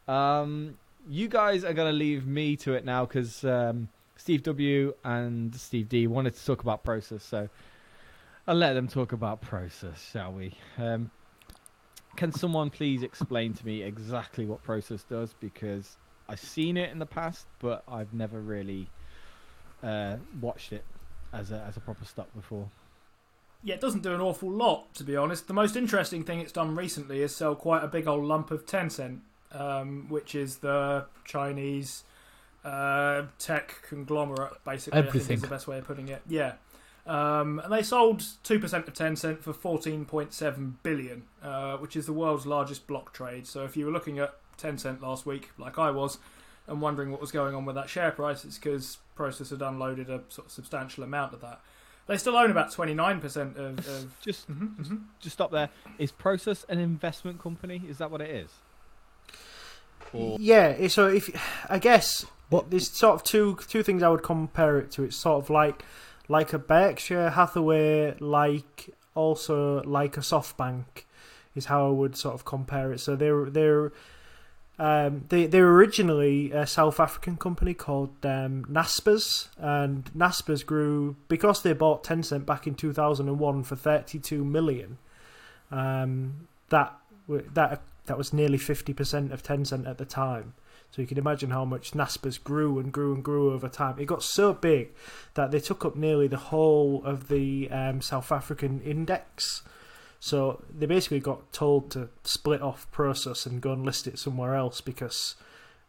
Um, you guys are going to leave me to it now because um, Steve W and Steve D wanted to talk about Prosus, so I'll let them talk about Prosus, shall we? Um, can someone please explain to me exactly what Prosus does? Because I've seen it in the past, but I've never really uh, watched it as a as a proper stock before. Yeah, it doesn't do an awful lot, to be honest. The most interesting thing it's done recently is sell quite a big old lump of Tencent, um, which is the Chinese uh, tech conglomerate, basically. I think Everything. is the best way of putting it. Yeah. Um, and they sold 2% of Tencent for 14.7 billion, uh, which is the world's largest block trade. So if you were looking at Tencent last week, like I was, and wondering what was going on with that share price, it's because Prosus had unloaded a sort of substantial amount of that. They still own about 29% of. of Just Mhm, mhm. just stop there. Is Prosus an investment company? Is that what it is? Or Yeah, so if I guess What- there's sort of two two things I would compare it to. It's sort of like like a Berkshire Hathaway, like also like a SoftBank, is how I would sort of compare it. So they're they're um, they they're originally a South African company called um, Naspers, and Naspers grew because they bought Tencent back in two thousand and one for thirty two million. Um, that that that was nearly fifty percent of Tencent at the time. So you can imagine how much Naspers grew and grew and grew over time. It got so big that they took up nearly the whole of the um, South African index. So they basically got told to split off Prosus and go and list it somewhere else because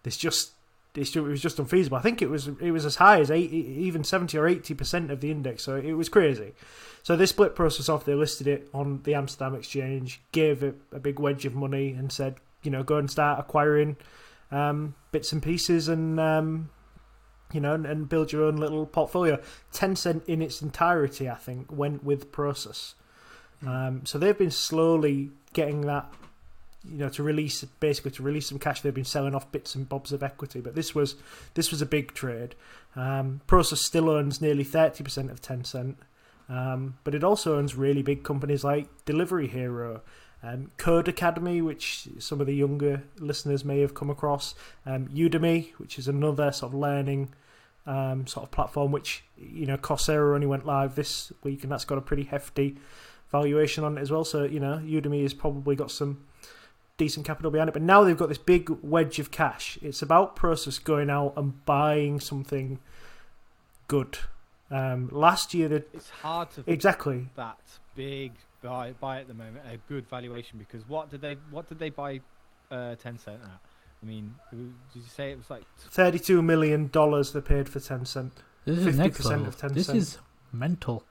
it's just it's ju- it was just unfeasible. I think it was it was as high as 80, even seventy or eighty percent of the index. So it was crazy. So they split Prosus off. They listed it on the Amsterdam Exchange, gave it a big wedge of money, and said, you know, go and start acquiring um, bits and pieces and um, you know and, and build your own little portfolio. Tencent in its entirety, I think, went with Prosus. Um, so they've been slowly getting that, you know, to release basically to release some cash. They've been selling off bits and bobs of equity, but this was this was a big trade. Um, Prosus still owns nearly thirty percent of Tencent, um, but it also owns really big companies like Delivery Hero, um, Codecademy, which some of the younger listeners may have come across, um, Udemy, which is another sort of learning um, sort of platform, which you know Coursera only went live this week, and that's got a pretty hefty valuation on it as well. So you know Udemy has probably got some decent capital behind it, but now they've got this big wedge of cash. It's about Prosus going out and buying something good. Um, last year, they it's hard to exactly that big buy buy at the moment a good valuation because what did they what did they buy uh, Tencent at? I mean, did you say it was like thirty-two million dollars they paid for Tencent. This is next 50% level. of This 10%. is mental.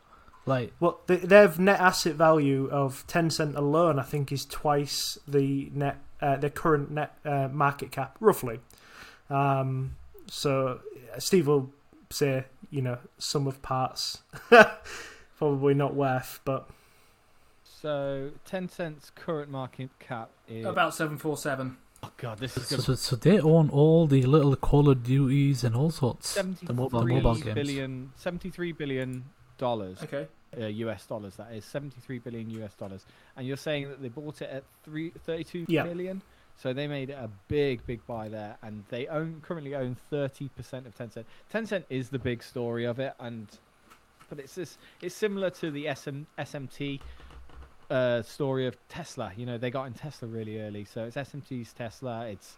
Like Well, they, their net asset value of Tencent alone, I think, is twice the net uh, their current net uh, market cap, roughly. Um, so uh, Steve will say, you know sum of parts probably not worth. But So Tencent's current market cap is About seven four seven. oh god, this is So, gonna so, so they own all the little Call of Duties and all sorts. The mobile mobile games. billion, seventy-three billion dollars, Okay. uh, US dollars. That is seventy-three billion US dollars. And you're saying that they bought it at three, 32 Yeah. billion? So they made a big, big buy there, and they own currently own thirty percent of Tencent. Tencent is the big story of it, and but it's this. It's similar to the SM, SMT uh, story of Tesla. You know, they got in Tesla really early, so it's SMT's Tesla. It's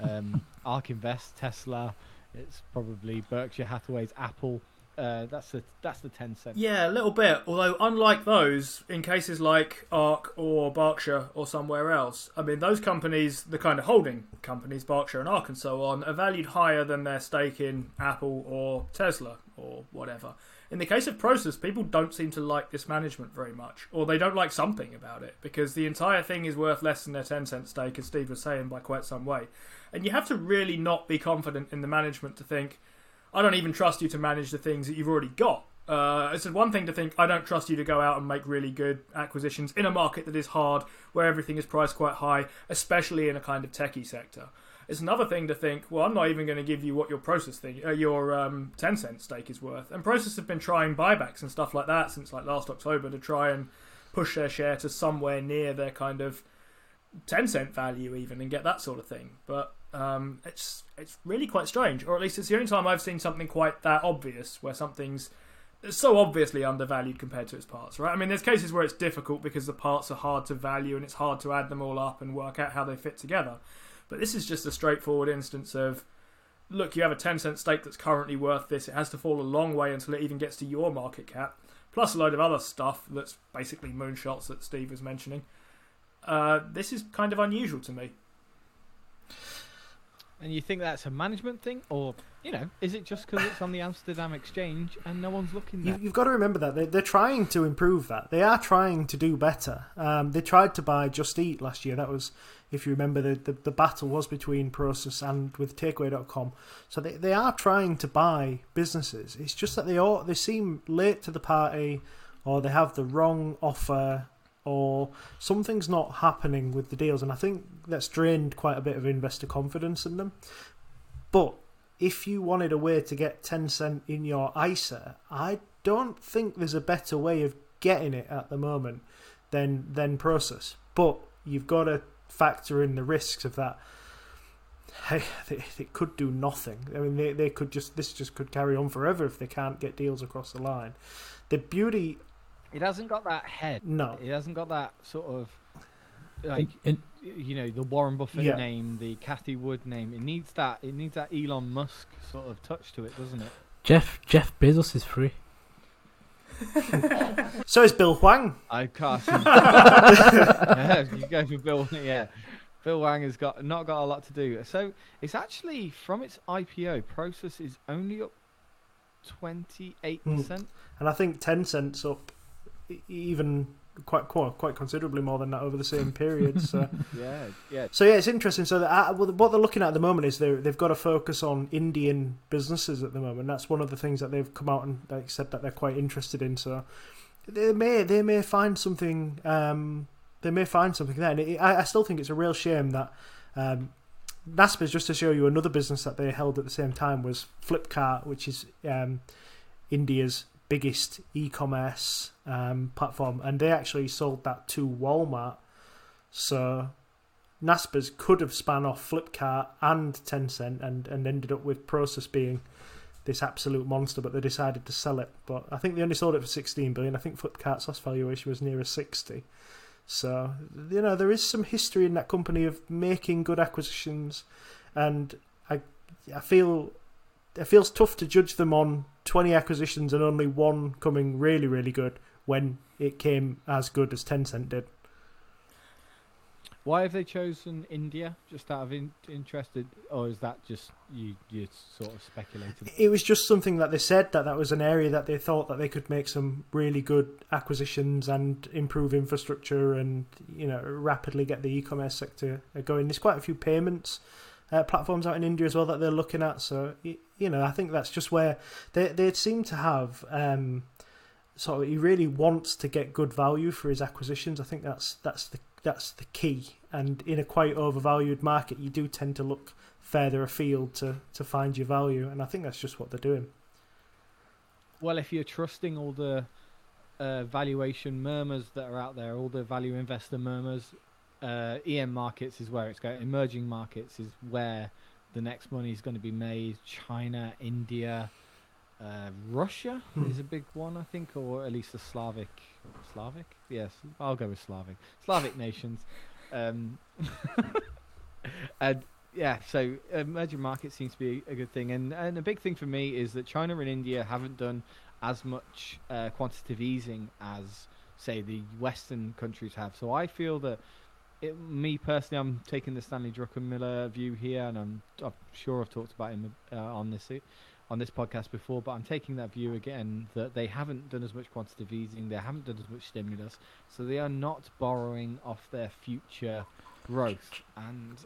um, Ark Invest Tesla. It's probably Berkshire Hathaway's Apple. Uh, that's the that's the Tencent. Yeah, a little bit. Although, unlike those, in cases like ARK or Berkshire or somewhere else, I mean, those companies, the kind of holding companies, Berkshire and ARK and so on, are valued higher than their stake in Apple or Tesla or whatever. In the case of Prosus, people don't seem to like this management very much, or they don't like something about it, because the entire thing is worth less than their Tencent stake, as Steve was saying, by quite some way. And you have to really not be confident in the management to think, I don't even trust you to manage the things that you've already got. Uh, it's one thing to think I don't trust you to go out and make really good acquisitions in a market that is hard, where everything is priced quite high, especially in a kind of techie sector. It's another thing to think, well, I'm not even going to give you what your Prosus thing, uh, your um, Tencent stake is worth. And Prosus have been trying buybacks and stuff like that since like last October to try and push their share to somewhere near their kind of Tencent value even and get that sort of thing. But um, it's it's really quite strange, or at least it's the only time I've seen something quite that obvious, where something's so obviously undervalued compared to its parts, right? I mean, there's cases where it's difficult because the parts are hard to value and it's hard to add them all up and work out how they fit together. But this is just a straightforward instance of look, you have a Tencent stake that's currently worth this. It has to fall a long way until it even gets to your market cap, plus a load of other stuff that's basically moonshots that Steve was mentioning. Uh, this is kind of unusual to me. And you think that's a management thing, or you know, is it just because it's on the Amsterdam Exchange and no one's looking You, there? you've got to remember that they're, they're trying to improve that. They are trying to do better. Um, they tried to buy Just Eat last year. That was, if you remember, the, the, the battle was between Prosus and with Takeaway.com. So they, they are trying to buy businesses. It's just that they all they seem late to the party, or they have the wrong offer, or something's not happening with the deals. And I think that's drained quite a bit of investor confidence in them. But if you wanted a way to get Tencent in your ISA, I don't think there's a better way of getting it at the moment than than Prosus. But you've got to factor in the risks of that. Hey, they, they could do nothing. I mean, they, they could just this just could carry on forever if they can't get deals across the line. The beauty, It hasn't got that head. no, It hasn't got that sort of like And- you know the Warren Buffett Yeah. name, the Cathie Wood name. It needs that. It needs that Elon Musk sort of touch to it, doesn't it? Jeff Jeff Bezos is free. so is Bill Hwang. I can't. yeah, you go for Bill. Yeah, Bill Hwang has got not got a lot to do. So it's actually from its IPO, Prosus is only up twenty eight percent. Hmm. and I think Tencent's up, even quite quite quite considerably more than that over the same period. So. Yeah, yeah. So yeah, it's interesting. So that, uh, what they're looking at at the moment is they they've got to focus on Indian businesses at the moment. That's one of the things that they've come out and like said that they're quite interested in. So they may they may find something. Um, they may find something there. And it, I, I still think it's a real shame that. Um, Naspers, just to show you another business that they held at the same time, was Flipkart, which is um, India's biggest e-commerce um, platform, and they actually sold that to Walmart. So Naspers could have span off Flipkart and Tencent and, and ended up with Prosus being this absolute monster, but they decided to sell it. But I think they only sold it for 16 billion. I think Flipkart's last valuation was nearer 60. So, you know, there is some history in that company of making good acquisitions, and I, I feel it feels tough to judge them on 20 acquisitions and only one coming really, really good when it came as good as Tencent did. Why have they chosen India? Just out of in- interested, or is that just you? You sort of speculating. It was just something that they said that that was an area that they thought that they could make some really good acquisitions and improve infrastructure and you know rapidly get the e-commerce sector going. There's quite a few payments uh, platforms out in India as well that they're looking at. So you know, I think that's just where they they seem to have. Um, he really wants to get good value for his acquisitions. I think that's that's the that's the key. And in a quite overvalued market, you do tend to look further afield to to find your value. And I think that's just what they're doing. Well, if you're trusting all the uh, valuation murmurs that are out there, all the value investor murmurs, uh, EM markets is where it's going. Emerging markets is where the next money is going to be made. China, India, uh, Russia Hmm. is a big one, I think, or at least the Slavic. Slavic? Yes, I'll go with Slavic. Slavic nations. Um, and yeah, so emerging markets seems to be a good thing, and and a big thing for me is that China and India haven't done as much uh, quantitative easing as say the Western countries have. So I feel that. It, me personally, I'm taking the Stanley Druckenmiller view here, and I'm, I'm sure I've talked about him uh, on this on this podcast before, but I'm taking that view again that they haven't done as much quantitative easing, they haven't done as much stimulus, so they are not borrowing off their future growth, and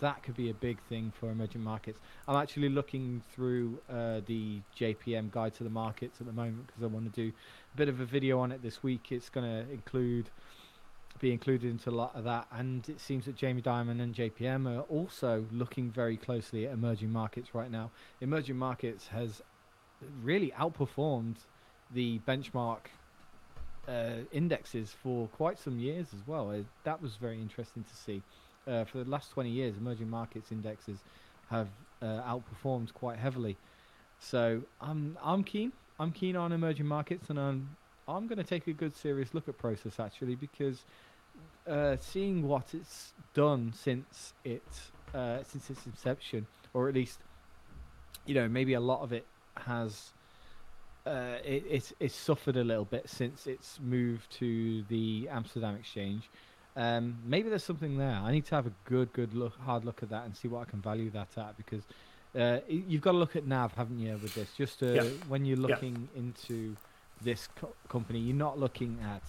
that could be a big thing for emerging markets. I'm actually looking through uh, the JPM guide to the markets at the moment because I want to do a bit of a video on it this week. It's going to include be included into a lot of that, and it seems that Jamie Dimon and JPM are also looking very closely at emerging markets right now. Emerging markets has really outperformed the benchmark uh, indexes for quite some years as well. Uh, that was very interesting to see. Uh, for the last 20 years, emerging markets indexes have uh, outperformed quite heavily. So I'm I'm keen. I'm keen on emerging markets, and I'm I'm going to take a good serious look at Prosus actually because uh, seeing what it's done since it uh, since its inception, or at least you know maybe a lot of it has uh, it, it's it's suffered a little bit since its move to the Amsterdam Exchange. Um, maybe there's something there. I need to have a good, good look, hard look at that and see what I can value that at because uh, you've got to look at NAV, haven't you, with this? Just to, Yeah. when you're Yeah. looking into this co- company, you're not looking at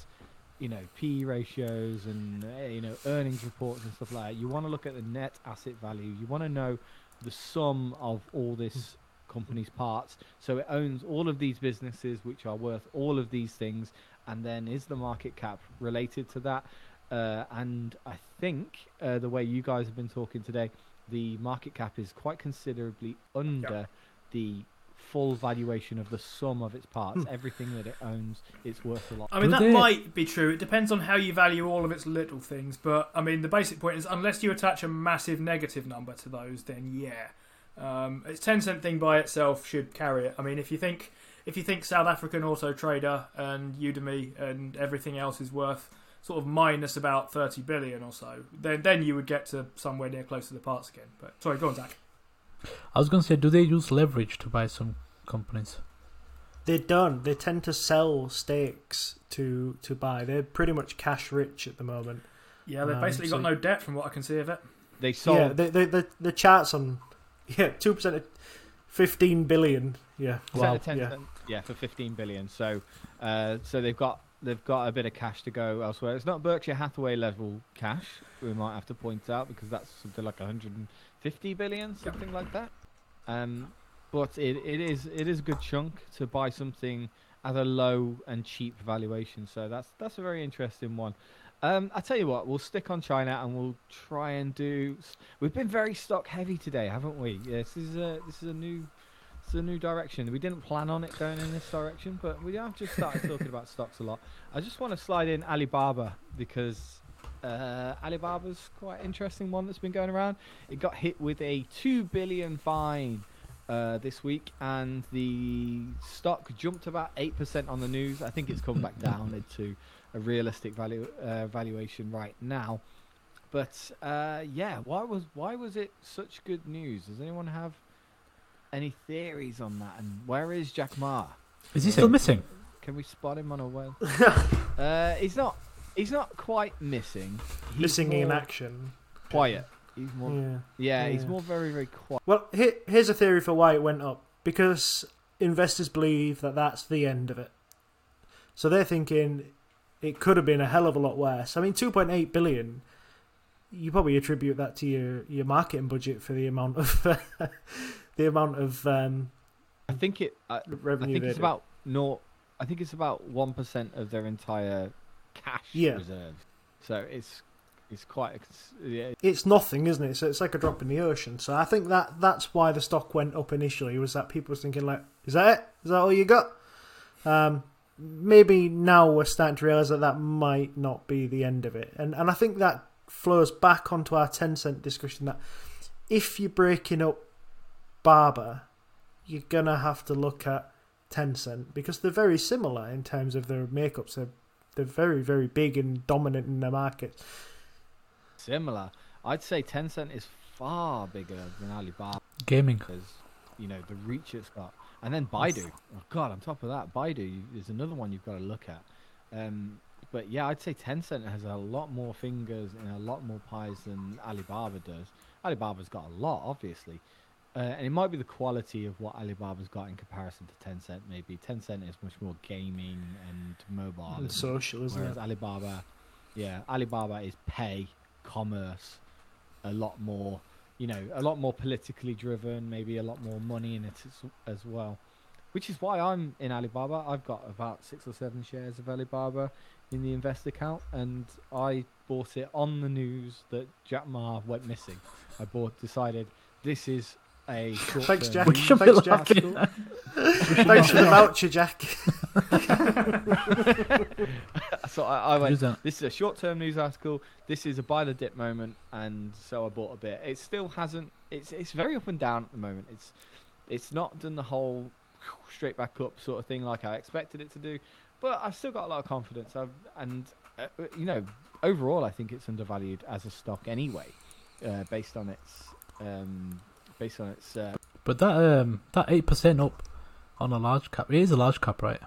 you know P ratios and uh, you know earnings reports and stuff like that. You want to look at the net asset value. You want to know the sum of all this company's parts. So it owns all of these businesses, which are worth all of these things, and then is the market cap related to that? Uh, and I think uh, the way you guys have been talking today, the market cap is quite considerably under the full valuation of the sum of its parts. Hmm. Everything that it owns, it's worth a lot. I mean, that might be true. It depends on how you value all of its little things. But I mean, the basic point is, unless you attach a massive negative number to those, then yeah, um, its Tencent thing by itself should carry it. I mean, if you think if you think South African Auto Trader and Udemy and everything else is worth sort of minus about thirty billion or so, then then you would get to somewhere near close to the parts again. But sorry, go on, Zach. I was going to say, do they use leverage to buy some companies? They don't. They tend to sell stakes to to buy. They're pretty much cash rich at the moment. Yeah, they've Um, basically got no debt from what I can see of it. They sold. Yeah, the the the, the charts on yeah two percent, fifteen billion. Yeah, Is wow. that a 10 yeah. Yeah, for 15 billion. So, uh, so they've got they've got a bit of cash to go elsewhere. It's not Berkshire Hathaway level cash. We might have to point out because that's something like 150 billion, something like that. Um, but it, it is it is a good chunk to buy something at a low and cheap valuation. So that's that's a very interesting one. Um, I tell you what, we'll stick on China and we'll try and do. We've been very stock heavy today, haven't we? Yeah, this is a this is a new it's a new direction. We didn't plan on it going in this direction, but we have just started talking about stocks a lot. I just want to slide in Alibaba because uh, Alibaba's quite an interesting one that's been going around. It got hit with a two billion fine uh, this week, and the stock jumped about eight percent on the news. I think it's come back down into a realistic value uh, valuation right now. But uh, yeah, why was why was it such good news? Does anyone have any theories on that? And where is Jack Ma? Is he still missing? Can we spot him on a whale? uh, he's not. He's not quite missing. He's Missing in action. Quiet. He's more. Yeah. Yeah, he's more very very quiet. Well, here, here's a theory for why it went up. Because investors believe that that's the end of it. So they're thinking it could have been a hell of a lot worse. I mean, 2.8 billion. you probably attribute that to your, your marketing budget for the amount of the amount of um, I think it. I, I think it's do. about no. I think it's about one percent of their entire cash Yeah. reserves. So it's it's quite. Yeah, it's nothing, isn't it? So it's like a drop in the ocean. So I think that that's why the stock went up initially. Was that people was thinking like, is that it? Is that all you got? Um, maybe now we're starting to realize that that might not be the end of it, and and I think that flows back onto our Tencent discussion that if you're breaking up Barber, you're gonna have to look at Tencent because they're very similar in terms of their makeups. They're they're very very big and dominant in their market. similar. I'd say Tencent is far bigger than Alibaba Gaming. because you know the reach it's got, and then Baidu. Oh God, on top of that, Baidu is another one you've got to look at. Um, but yeah, I'd say Tencent has a lot more fingers and a lot more pies than Alibaba does. Alibaba's got a lot, obviously, uh, and it might be the quality of what Alibaba's got in comparison to Tencent. Maybe Tencent is much more gaming and mobile, and social, isn't whereas it? Alibaba, yeah, Alibaba is pay, commerce, a lot more, you know, a lot more politically driven, maybe a lot more money in it as, as well. Which is why I'm in Alibaba. I've got about six or seven shares of Alibaba in the invest account, and I bought it on the news that Jack Ma went missing. I bought, decided this is a short Thanks, Jack. We should Thanks, Jack. Thanks for the voucher, Jack. So I, I went. This is a short-term news article. This is a buy the dip moment, and so I bought a bit. It still hasn't. It's it's very up and down at the moment. It's it's not done the whole straight back up sort of thing like I expected it to do, but I've still got a lot of confidence. I've, and uh, you know, overall, I think it's undervalued as a stock anyway, uh, based on its um, based on its. Uh, But that um that eight percent up on a large cap. It is a large cap, right?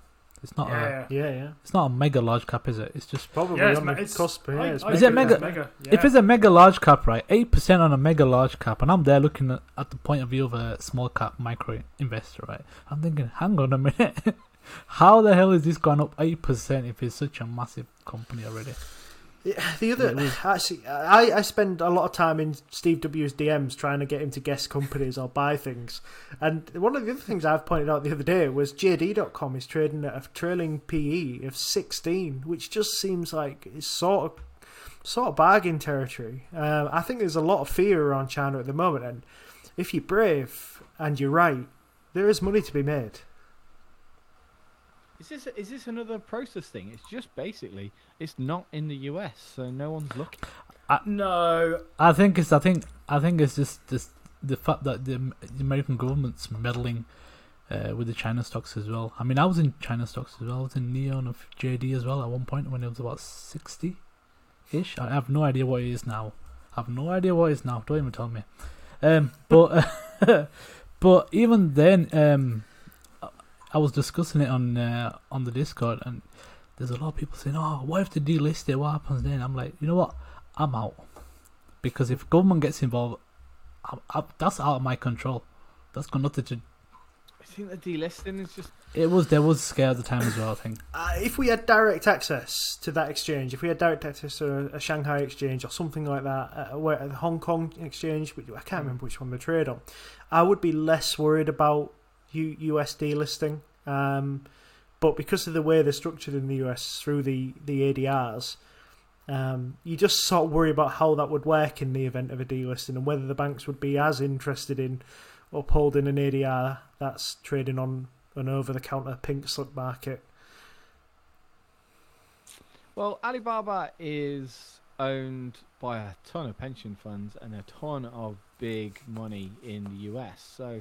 It's not a Yeah, Yeah, yeah. it's not a mega large cap, is it? It's just Probably yeah, it's, on ma- the it's cusp. Yeah, I- it's I Is it agree mega- with mega? if it's a mega large cap, right? Eight percent on a mega large cap, and I'm there looking at, at the point of view of a small cap micro investor, right? I'm thinking, hang on a minute, how the hell is this going up eight percent if it's such a massive company already? Yeah, the other was- actually, I, I spend a lot of time in Steve W's DMs trying to get him to guess companies or buy things. And one of the other things I've pointed out the other day was JD.com is trading at a trailing PE of 16, which just seems like it's sort of sort of bargain territory. Um, I think there's a lot of fear around China at the moment, and if you're brave and you're right, there is money to be made. Is this is this another Prosus thing? It's just basically it's not in the US, so no one's looking. no, I think it's I think I think it's just this the fact that the, the American government's meddling uh, with the China stocks as well. I mean, I was in China stocks as well. I was in Neon of JD as well at one point when it was about sixty ish. I have no idea what it is now. I have no idea what it is now. Don't even tell me. Um, but but even then, um, I- I was discussing it on uh, on the Discord, and there's a lot of people saying, "Oh, what if they delist it? What happens then?" I'm like, you know what? I'm out because if government gets involved, I, I, that's out of my control. That's got nothing to. I think the delisting is just It was there was scare at the time as well. I think. Uh, if we had direct access to that exchange, if we had direct access to a, a Shanghai exchange or something like that, uh, where the Hong Kong exchange, which I can't remember which one we trade on, I would be less worried about U- USD listing. Um, but because of the way they're structured in the US through the the ADRs, um, you just sort of worry about how that would work in the event of a delisting and whether the banks would be as interested in upholding an ADR that's trading on an over-the-counter pink slip market. Well, Alibaba is owned by a ton of pension funds and a ton of big money in the US. So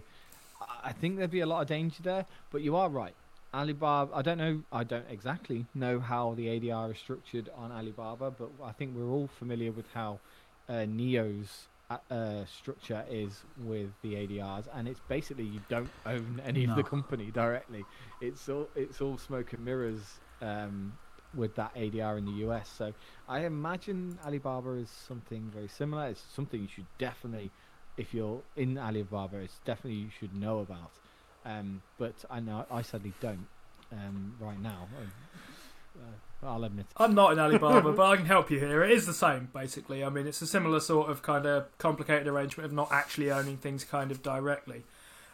I- think there'd be a lot of danger there. But you are right. Alibaba, I don't know, I don't exactly know how the ADR is structured on Alibaba, but I think we're all familiar with how uh, NIO's uh, uh, structure is with the ADRs, and it's basically you don't own any of the company directly. It's all it's all smoke and mirrors um, with that ADR in the US. So I imagine Alibaba is something very similar. It's something you should definitely, if you're in Alibaba, it's definitely you should know about. Um, but I know I sadly don't um, right now. Uh, I'll admit. I'm not in Alibaba, but I can help you here. It is the same, basically. I mean, it's a similar sort of kind of complicated arrangement of not actually owning things kind of directly.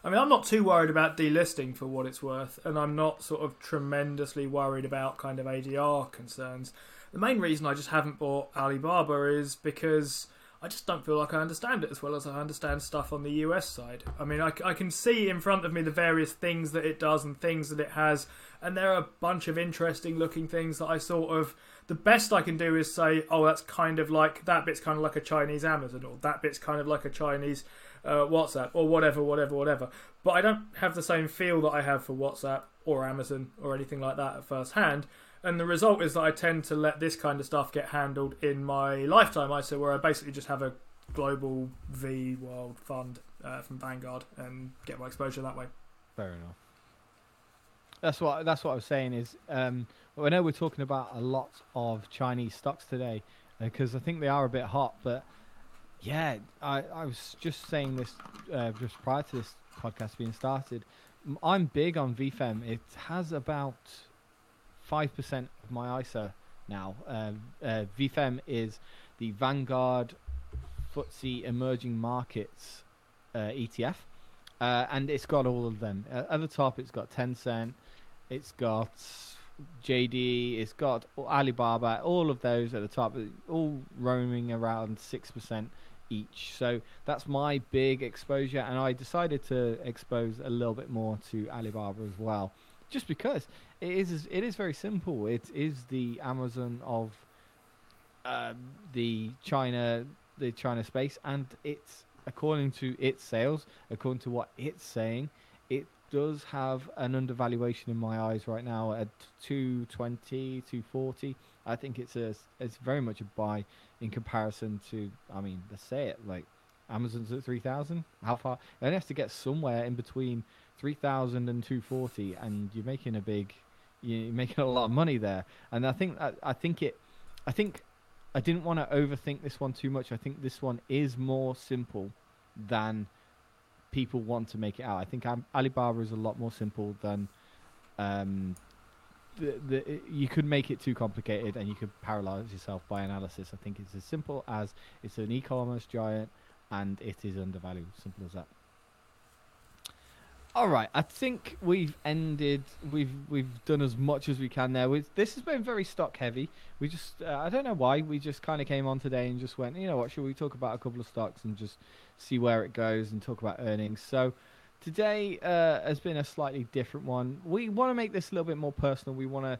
I mean, I'm not too worried about delisting for what it's worth, and I'm not sort of tremendously worried about kind of ADR concerns. The main reason I just haven't bought Alibaba is because I just don't feel like I understand it as well as I understand stuff on the US side. I mean, I, I can see in front of me the various things that it does and things that it has, and there are a bunch of interesting looking things that I sort of. The best I can do is say, oh, that's kind of like that bit's kind of like a Chinese Amazon, or that bit's kind of like a Chinese uh, WhatsApp, or whatever, whatever, whatever. But I don't have the same feel that I have for WhatsApp or Amazon or anything like that at first hand. And the result is that I tend to let this kind of stuff get handled in my lifetime ISA, where I basically just have a global V World fund uh, from Vanguard and get my exposure that way. Fair enough. That's what that's what I was saying is um, I know we're talking about a lot of Chinese stocks today because I think they are a bit hot, but yeah, I, I was just saying this uh, just prior to this podcast being started. I'm big on VFM. It has about five percent of my ISA now. Um, uh, VFM is the Vanguard FTSE Emerging Markets uh, ETF, uh, and it's got all of them. Uh, at the top, it's got Tencent, it's got JD, it's got Alibaba, all of those at the top, all roaming around six percent each. So that's my big exposure, and I decided to expose a little bit more to Alibaba as well, just because it is it is very simple. It is the Amazon of um, the China the China space, and it's according to its sales, according to what it's saying, it does have an undervaluation in my eyes right now at 220 240 i think it's a it's very much a buy in comparison to i mean let's say it like amazon's at 3000 how far? It only has to get somewhere in between 3000 and 240 and you're making a big you're making a lot of money there and i think i, I think it i think i didn't want to overthink this one too much i think this one is more simple than people want to make it out. I think Alibaba is a lot more simple than um, the, the, you could make it too complicated and you could paralyze yourself by analysis. I think it's as simple as it's an e-commerce giant and it is undervalued. Simple as that. All right, I think we've ended. We've we've done as much as we can there. this has been very stock heavy. We just uh, I don't know why we just kind of came on today and just went. You know what? Should we talk about a couple of stocks and just see where it goes and talk about earnings? So today uh, has been a slightly different one. We want to make this a little bit more personal. We want to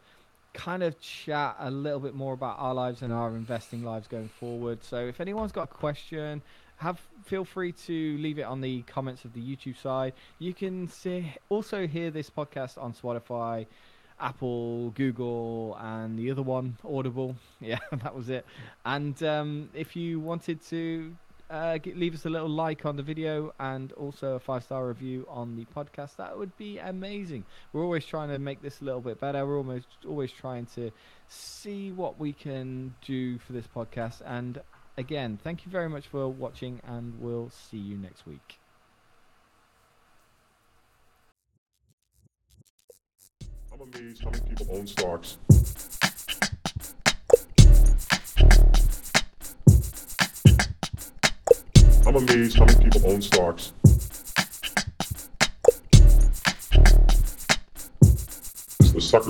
kind of chat a little bit more about our lives and our investing lives going forward. So if anyone's got a question, have feel free to leave it on the comments of the YouTube side. You can see, also hear this podcast on Spotify, Apple, Google, and the other one, Audible. Yeah, that was it. And um, if you wanted to uh, get, leave us a little like on the video and also a five star review on the podcast, that would be amazing. We're always trying to make this a little bit better. We're almost always trying to see what we can do for this podcast. And again, thank you very much for watching, and we'll see you next week. I'm amazed how many people own stocks. I'm amazed how many people own stocks. It's the sucker